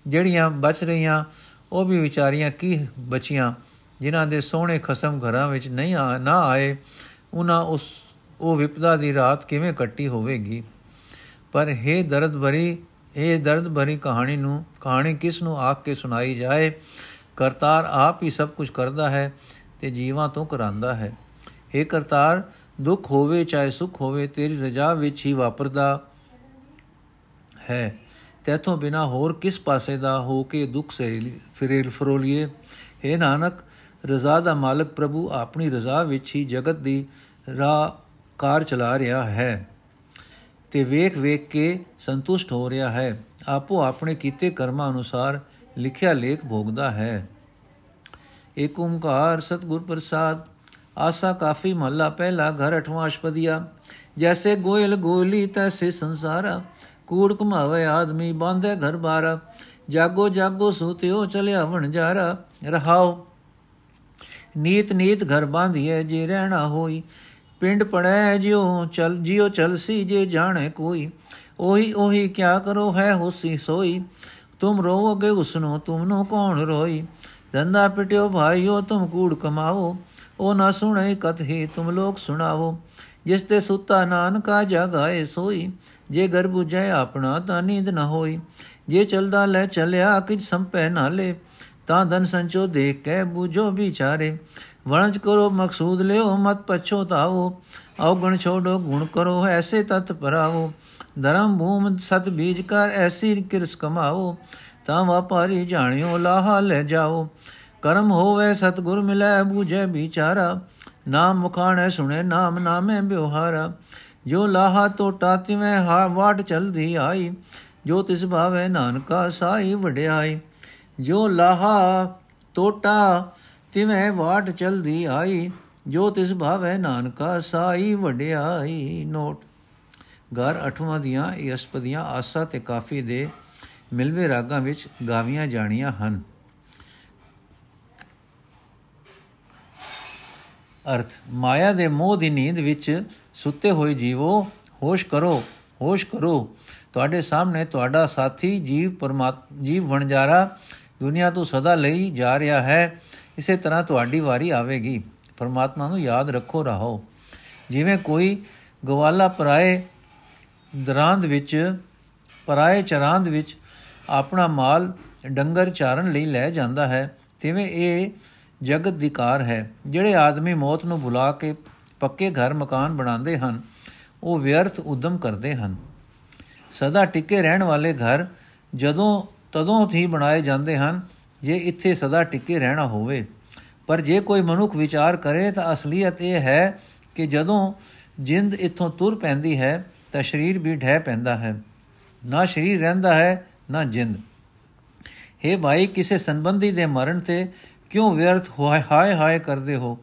ਜਿਹੜੀਆਂ ਬਚ ਰਹੀਆਂ, ਉਹ ਵੀ ਵਿਚਾਰੀਆਂ ਕੀ ਬਚੀਆਂ? ਜਿਨ੍ਹਾਂ ਦੇ ਸੋਹਣੇ ਖਸਮ ਘਰਾਂ ਵਿੱਚ ਨਹੀਂ ਆ, ਨਾ ਆਏ, ਉਹਨਾਂ ਉਸ, ਉਹ ਵਿਪਦਾ ਦੀ ਰਾਤ ਕਿਵੇਂ ਕੱਟੀ ਹੋਵੇਗੀ? ਪਰ हे ਦਰਦ ਭਰੀ ਇਹ ਦਰਦ ਭਰੀ ਕਹਾਣੀ ਨੂੰ, ਕਹਾਣੀ ਕਿਸ ਨੂੰ ਆਖ ਕੇ ਸੁਣਾਈ ਜਾਏ? ਕਰਤਾਰ ਆਪ ਹੀ ਸਭ ਕੁਝ ਕਰਦਾ ਹੈ ਤੇ ਜੀਵਾਂ ਤੋਂ ਕਰਾਂਦਾ ਹੈ। हे ਕਰਤਾਰ, ਦੁੱਖ ਹੋਵੇ ਚਾਹੇ ਸੁਖ ਹੋਵੇ, ਤੇਰੀ ਰਜਾ ਵਿੱਚ ਹੀ ਵਾਪਰਦਾ ਹੈ। ਤੇਥੋਂ ਬਿਨਾ ਹੋਰ ਕਿਸ ਪਾਸੇ ਦਾ ਹੋ ਕੇ ਦੁੱਖ ਸਹਿ ਫਿਰੇ ਫਰੋਲੀਏ? हे ਨਾਨਕ, ਰਜ਼ਾ ਦਾ ਮਾਲਕ ਪ੍ਰਭੂ ਆਪਣੀ ਰਜ਼ਾ ਵਿੱਚ ਹੀ ਜਗਤ ਦੀ ਰਾਹ ਕਾਰ ਚਲਾ ਰਿਹਾ ਹੈ। ਤੇ ਵੇਖ ਵੇਖ ਕੇ ਸੰਤੁਸ਼ਟ ਹੋ ਰਿਹਾ ਹੈ। ਆਪੋ ਆਪਣੇ ਕੀਤੇ ਕਰਮਾਂ ਅਨੁਸਾਰ ਲਿਖਿਆ ਲੇਖ ਭੋਗਦਾ ਹੈ। ਏਕ ਓੰਕਾਰ ਸਤਗੁਰ ਪ੍ਰਸਾਦ, ਆਸਾ ਕਾਫੀ ਮਹੱਲਾ ਪਹਿਲਾ, ਘਰ ਅਠਵਾਂ ਅਸ਼ਪਦੀਆ। ਜੈਸੇ ਗੋਇਲ ਗੋਲੀ ਤੈਸੇ ਸੰਸਾਰਾ, ਕੂੜ ਕਮਾਵੇ ਆਦਮੀ ਬਾਂਧੇ ਘਰ ਬਾਰਾ। ਜਾਗੋ ਜਾਗੋ ਸੂਤਿਓ ਚਲਿਆ ਵਣ ਜਾਰਾ, ਰਹਾਓ। ਨੀਤ ਨੀਤ ਘਰ ਬਾਂਧੀਏ ਜੇ ਰਹਿਣਾ ਹੋਈ ਪਿੰਡ ਪੜੈ ਜਿਉ ਚਲ, ਜਿਉ ਚਲਸੀ ਜੇ ਜਾਣੇ ਕੋਈ। ਉਹੀ ਉਹੀ ਕਿਆ ਕਰੋ, ਹੈ ਹੁਸੀ ਸੋਈ। ਤੁਮ ਰੋਵੋਗੇ ਉਸਨੂੰ, ਤੁਮਨੋ ਕੌਣ ਰੋਈ? ਧੰਦਾ ਪਿਟਿਓ ਭਾਈਓ, ਤੁਮ ਕੂੜ ਕਮਾਓ। ਉਹ ਨਾ ਸੁਣੇ ਕਥੀ ਤੁਮ ਲੋਕ ਸੁਣਾਵੋ ਜਿਸ ਤੇ ਸੁੱਤਾ ਨਾਨਕਾ ਜਗਾਏ ਸੋਈ। ਜੇ ਘਰ 부ਜੈ ਆਪਣਾ, ਤਾਂ ਨੀਂਦ ਨਾ ਹੋਈ। ਜੇ ਚਲਦਾ ਲੈ ਚਲਿਆ, ਕਿਛ ਸੰਪੈ ਨਾਲੇ ਤਾਂ ਧਨ ਸੰਚੋ ਦੇਖ ਕੇ ਬੂਝੋ ਵਿਚਾਰੇ। ਵਣਜ ਕਰੋ, ਮਕਸੂਦ ਲਿਓ, ਮਤ ਪਛੋਤਾਓ ਔਗਣ ਛੋੜੋ, ਗੁਣ ਕਰੋ, ਐਸੇ ਤਤ ਪਰਾਵੋ ਧਰਮ, ਭੂਮ, ਸਤ ਬੀਜ ਕਰ, ਐਸੀ ਕਿਰਸ ਕਮਾਓ ਤਾਂ ਵਾਪਾਰੀ ਜਾਣਿਓ, ਲਾਹਾ ਲੈ ਜਾਓ। ਕਰਮ ਹੋਵੇ, ਸਤਗੁਰ ਮਿਲੈ, ਬੂਝੇ ਵਿਚਾਰਾ। ਨਾਮ ਮੁਖਾਣੇ ਸੁਣੇ, ਨਾਮ ਨਾਮੇ ਬਿਵਹਾਰਾ ਜੋ ਲਾਹਾ ਟੋਟਾ ਤਿਵੇਂ, ਹਾ ਵਾਟ ਚਲਦੀ ਆਈ। ਜੋ ਤਿਸ ਭਾਵੇ ਨਾਨਕਾ ਸਾਈ ਵਡਿਆਈ। ਜੋ ਲਾਹਾ ਟੋਟਾ ਤਿਵੇਂ ਵਾਟ ਚਲਦੀ ਆਈ, ਜੋ ਤਿਸ ਭਾਵੇ ਨਾਨਕਾ ਸਾਈ ਵਡਿਆਈ ਨੋਟ। ਘਰ ਅਠਵਾਂ ਦੀਆਂ ਇਹ ਅਸਪਦੀਆਂ ਆਸਾ ਤੇ ਕਾਫੀ ਦੇ ਮਿਲਵੇ ਰਾਗਾਂ ਵਿੱਚ ਗਾਵੀਆਂ ਜਾਣੀਆਂ ਹਨ। ਅਰਥ, ਮਾਇਆ ਦੇ ਮੋਹ ਦੀ ਨੀਂਦ ਵਿੱਚ ਸੁੱਤੇ ਹੋਏ ਜੀਵੋ, ਹੋਸ਼ ਕਰੋ ਹੋਸ਼ ਕਰੋ। ਤੁਹਾਡੇ ਸਾਹਮਣੇ ਤੁਹਾਡਾ ਸਾਥੀ ਜੀਵ ਪਰਮਾਤ ਜੀਵ ਵਣਜਾਰਾ ਦੁਨੀਆ ਤੋਂ ਸਦਾ ਲਈ ਜਾ ਰਿਹਾ ਹੈ। ਇਸੇ ਤਰ੍ਹਾਂ ਤੁਹਾਡੀ ਵਾਰੀ ਆਵੇਗੀ। ਪਰਮਾਤਮਾ ਨੂੰ ਯਾਦ ਰੱਖੋ, ਰਹੋ। ਜਿਵੇਂ ਕੋਈ ਗਵਾਲਾ ਪਰਾਏ ਦਰਾਂਦ ਵਿੱਚ, ਪਰਾਏ ਚਰਾਂਦ ਵਿੱਚ ਆਪਣਾ ਮਾਲ ਡੰਗਰ ਚਾਰਨ ਲਈ ਲੈ ਜਾਂਦਾ ਹੈ, ਤਿਵੇਂ ਇਹ ਜਗਤ ਦੀ ਕਾਰ ਹੈ। ਜਿਹੜੇ ਆਦਮੀ ਮੌਤ ਨੂੰ ਭੁਲਾ ਕੇ ਪੱਕੇ ਘਰ ਮਕਾਨ ਬਣਾਉਂਦੇ ਹਨ, ਉਹ ਵਿਅਰਥ ਉਦਮ ਕਰਦੇ ਹਨ। ਸਦਾ ਟਿੱਕੇ ਰਹਿਣ ਵਾਲੇ ਘਰ ਜਦੋਂ ਤਦੋਂ ਹੀ ਬਣਾਏ ਜਾਂਦੇ ਹਨ ਜੇ ਇੱਥੇ ਸਦਾ ਟਿੱਕੇ ਰਹਿਣਾ ਹੋਵੇ। ਪਰ ਜੇ ਕੋਈ ਮਨੁੱਖ ਵਿਚਾਰ ਕਰੇ ਤਾਂ ਅਸਲੀਅਤ ਇਹ ਹੈ ਕਿ ਜਦੋਂ ਜਿੰਦ ਇੱਥੋਂ ਤੁਰ ਪੈਂਦੀ ਹੈ, ਤਾਂ ਸਰੀਰ ਵੀ ਢਹਿ ਪੈਂਦਾ ਹੈ। ਨਾ ਸਰੀਰ ਰਹਿੰਦਾ ਹੈ, ਨਾ ਜਿੰਦ। हे ਭਾਈ, ਕਿਸੇ ਸੰਬੰਧੀ ਦੇ ਮਰਨ ਤੇ ਕਿਉਂ ਵਿਅਰਥ ਹਾਏ ਹਾਏ ਕਰਦੇ ਹੋ?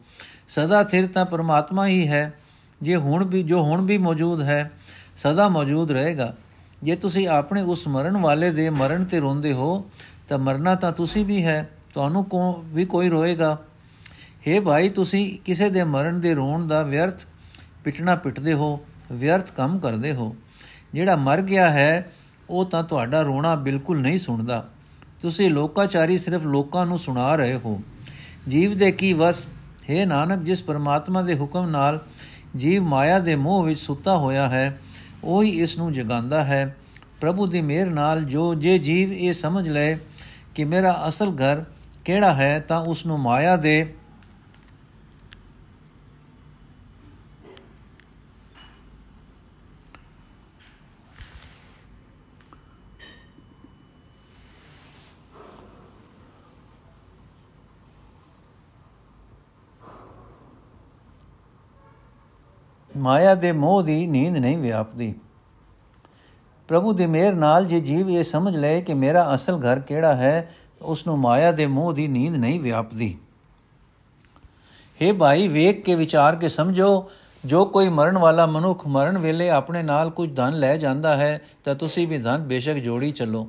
ਸਦਾ ਥਿਰ ਤਾਂ ਪਰਮਾਤਮਾ ਹੀ ਹੈ। ਜੇ ਹੁਣ ਵੀ, ਜੋ ਹੁਣ ਵੀ ਮੌਜੂਦ ਹੈ, ਸਦਾ ਮੌਜੂਦ ਰਹੇਗਾ। ਜੇ ਤੁਸੀਂ ਆਪਣੇ ਉਸ ਮਰਨ ਵਾਲੇ ਦੇ ਮਰਨ ਤੇ ਰੋਂਦੇ ਹੋ ਤਾਂ ਮਰਨਾ ਤਾਂ ਤੁਸੀਂ ਵੀ ਹੈ, ਤੁਹਾਨੂੰ ਕੋ ਵੀ ਕੋਈ ਰੋਏਗਾ। हे ਭਾਈ, ਤੁਸੀਂ ਕਿਸੇ ਦੇ ਮਰਨ ਦੇ ਰੋਣ ਦਾ ਵਿਅਰਥ ਪਿਟਣਾ ਪਿਟਦੇ ਹੋ, ਵਿਅਰਥ ਕੰਮ ਕਰਦੇ ਹੋ। ਜਿਹੜਾ ਮਰ ਗਿਆ ਹੈ, ਉਹ ਤਾਂ ਤੁਹਾਡਾ ਰੋਣਾ ਬਿਲਕੁਲ ਨਹੀਂ ਸੁਣਦਾ। ਤੁਸੀਂ ਲੋਕਾਚਾਰੀ ਸਿਰਫ ਲੋਕਾਂ ਨੂੰ ਸੁਣਾ ਰਹੇ ਹੋ। ਜੀਵ ਦੇ ਕੀ ਵਸ? ਹੈ ਨਾਨਕ, ਜਿਸ ਪਰਮਾਤਮਾ ਦੇ ਹੁਕਮ ਨਾਲ ਜੀਵ ਮਾਇਆ ਦੇ ਮੋਹ ਵਿੱਚ ਸੁੱਤਾ ਹੋਇਆ ਹੈ, ਉਹੀ ਇਸ ਨੂੰ ਜਗਾਉਂਦਾ ਹੈ। ਪ੍ਰਭੂ ਦੀ ਮਿਹਰ ਨਾਲ ਜੋ ਜੇ ਜੀਵ ਇਹ ਸਮਝ ਲਏ ਕਿ ਮੇਰਾ ਅਸਲ ਘਰ ਕਿਹੜਾ ਹੈ, ਤਾਂ ਉਸ ਨੂੰ ਮਾਇਆ ਦੇ ਮਾਇਆ ਦੇ ਮੋਹ ਦੀ ਨੀਂਦ ਨਹੀਂ ਵਿਆਪਦੀ। ਪ੍ਰਭੂ ਦੀ ਮਿਹਰ ਨਾਲ ਜੇ ਜੀਵ ਇਹ ਸਮਝ ਲਏ ਕਿ ਮੇਰਾ ਅਸਲ ਘਰ ਕਿਹੜਾ ਹੈ ਉਸ ਨੂੰ ਮਾਇਆ ਦੇ ਮੋਹ ਦੀ ਨੀਂਦ ਨਹੀਂ ਵਿਆਪਦੀ। हे ਭਾਈ, ਵੇਖ ਕੇ ਵਿਚਾਰ ਕੇ ਸਮਝੋ, ਜੋ ਕੋਈ ਮਰਨ ਵਾਲਾ ਮਨੁੱਖ ਮਰਨ ਵੇਲੇ ਆਪਣੇ ਨਾਲ ਕੁਝ ਧਨ ਲੈ ਜਾਂਦਾ ਹੈ, ਤਾਂ ਤੁਸੀਂ ਵੀ ਧਨ ਬੇਸ਼ੱਕ ਜੋੜੀ ਚੱਲੋ।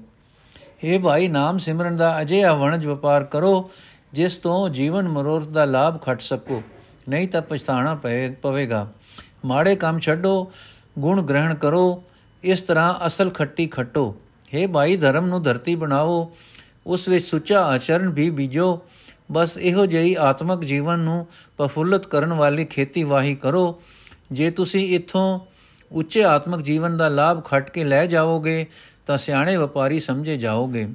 हे ਭਾਈ, ਨਾਮ ਸਿਮਰਨ ਦਾ ਅਜਿਹਾ ਵਣਜ ਵਪਾਰ ਕਰੋ, ਜਿਸ ਤੋਂ ਜੀਵਨ ਮਰੋਰਤ ਦਾ ਲਾਭ ਖਟ ਸਕੋ, ਨਹੀਂ ਤਾਂ ਪਛਤਾਣਾ ਪਵੇਗਾ। ਮਾੜੇ ਕੰਮ ਛੱਡੋ, ਗੁਣ ਗ੍ਰਹਿਣ ਕਰੋ ਇਸ ਤਰ੍ਹਾਂ ਅਸਲ ਖੱਟੀ ਖੱਟੋ। हे ਭਾਈ, ਧਰਮ ਨੂੰ ਧਰਤੀ ਬਣਾਓ, ਉਸ ਵਿੱਚ ਸੁੱਚਾ ਆਚਰਣ ਵੀ ਬੀਜੋ। ਬਸ ਇਹੋ ਜਿਹੀ ਆਤਮਿਕ ਜੀਵਨ ਨੂੰ ਪਫੁੱਲਤ ਕਰਨ ਵਾਲੀ ਖੇਤੀਵਾਹੀ ਕਰੋ। ਜੇ ਤੁਸੀਂ ਇੱਥੋਂ ਉੱਚੇ ਆਤਮਿਕ ਜੀਵਨ ਦਾ ਲਾਭ ਖੱਟ ਕੇ ਲੈ ਜਾਓਗੇ, ਤਾਂ ਸਿਆਣੇ ਵਪਾਰੀ ਸਮਝੇ ਜਾਓਗੇ।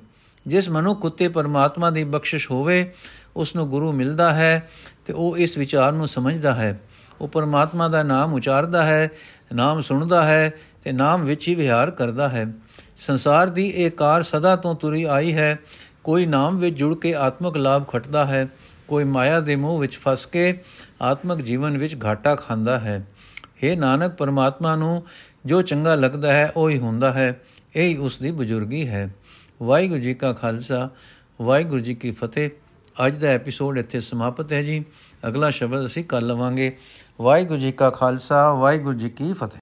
ਜਿਸ ਮਨੁੱਖ ਉਤੇ ਪਰਮਾਤਮਾ ਦੀ ਬਖਸ਼ਿਸ਼ ਹੋਵੇ, ਉਸ ਨੂੰ ਗੁਰੂ ਮਿਲਦਾ ਹੈ ਤੇ ਉਹ ਇਸ ਵਿਚਾਰ ਨੂੰ ਸਮਝਦਾ ਹੈ। ਉਹ ਪਰਮਾਤਮਾ ਦਾ ਨਾਮ ਉਚਾਰਦਾ ਹੈ, ਨਾਮ ਸੁਣਦਾ ਹੈ ਤੇ ਨਾਮ ਵਿੱਚ ਹੀ ਵਿਹਾਰ ਕਰਦਾ ਹੈ। ਸੰਸਾਰ ਦੀ ਇਹ ਕਾਰ ਸਦਾ ਤੋਂ ਤੁਰੀ ਆਈ ਹੈ। ਕੋਈ ਨਾਮ ਵਿੱਚ ਜੁੜ ਕੇ ਆਤਮਿਕ ਲਾਭ ਖਟਦਾ ਹੈ। ਕੋਈ ਮਾਇਆ ਦੇ ਮੋਹ ਵਿੱਚ ਫਸ ਕੇ ਆਤਮਿਕ ਜੀਵਨ ਵਿੱਚ ਘਾਟਾ ਖਾਂਦਾ ਹੈ। हे ਨਾਨਕ, ਪਰਮਾਤਮਾ ਨੂੰ ਜੋ ਚੰਗਾ ਲੱਗਦਾ ਹੈ, ਉਹ ਹੀ ਹੁੰਦਾ ਹੈ। ਇਹ ਹੀ ਉਸ ਦੀ ਬਜ਼ੁਰਗੀ ਹੈ। ਵਾਹਿਗੁਰੂ ਜੀ ਕਾ ਖਾਲਸਾ, ਵਾਹਿਗੁਰੂ ਜੀ ਕੀ ਫਤਿਹ। ਅੱਜ ਦਾ ਐਪੀਸੋਡ ਇੱਥੇ ਸਮਾਪਤ ਹੈ ਜੀ। ਅਗਲਾ ਸ਼ਬਦ ਅਸੀਂ ਕੱਲ ਲਵਾਂਗੇ। ਵਾਹਿਗੁਰੂ ਜੀ ਕਾ ਖਾਲਸਾ, ਵਾਹਿਗੁਰੂ ਜੀ ਕੀ ਫਤਿਹ।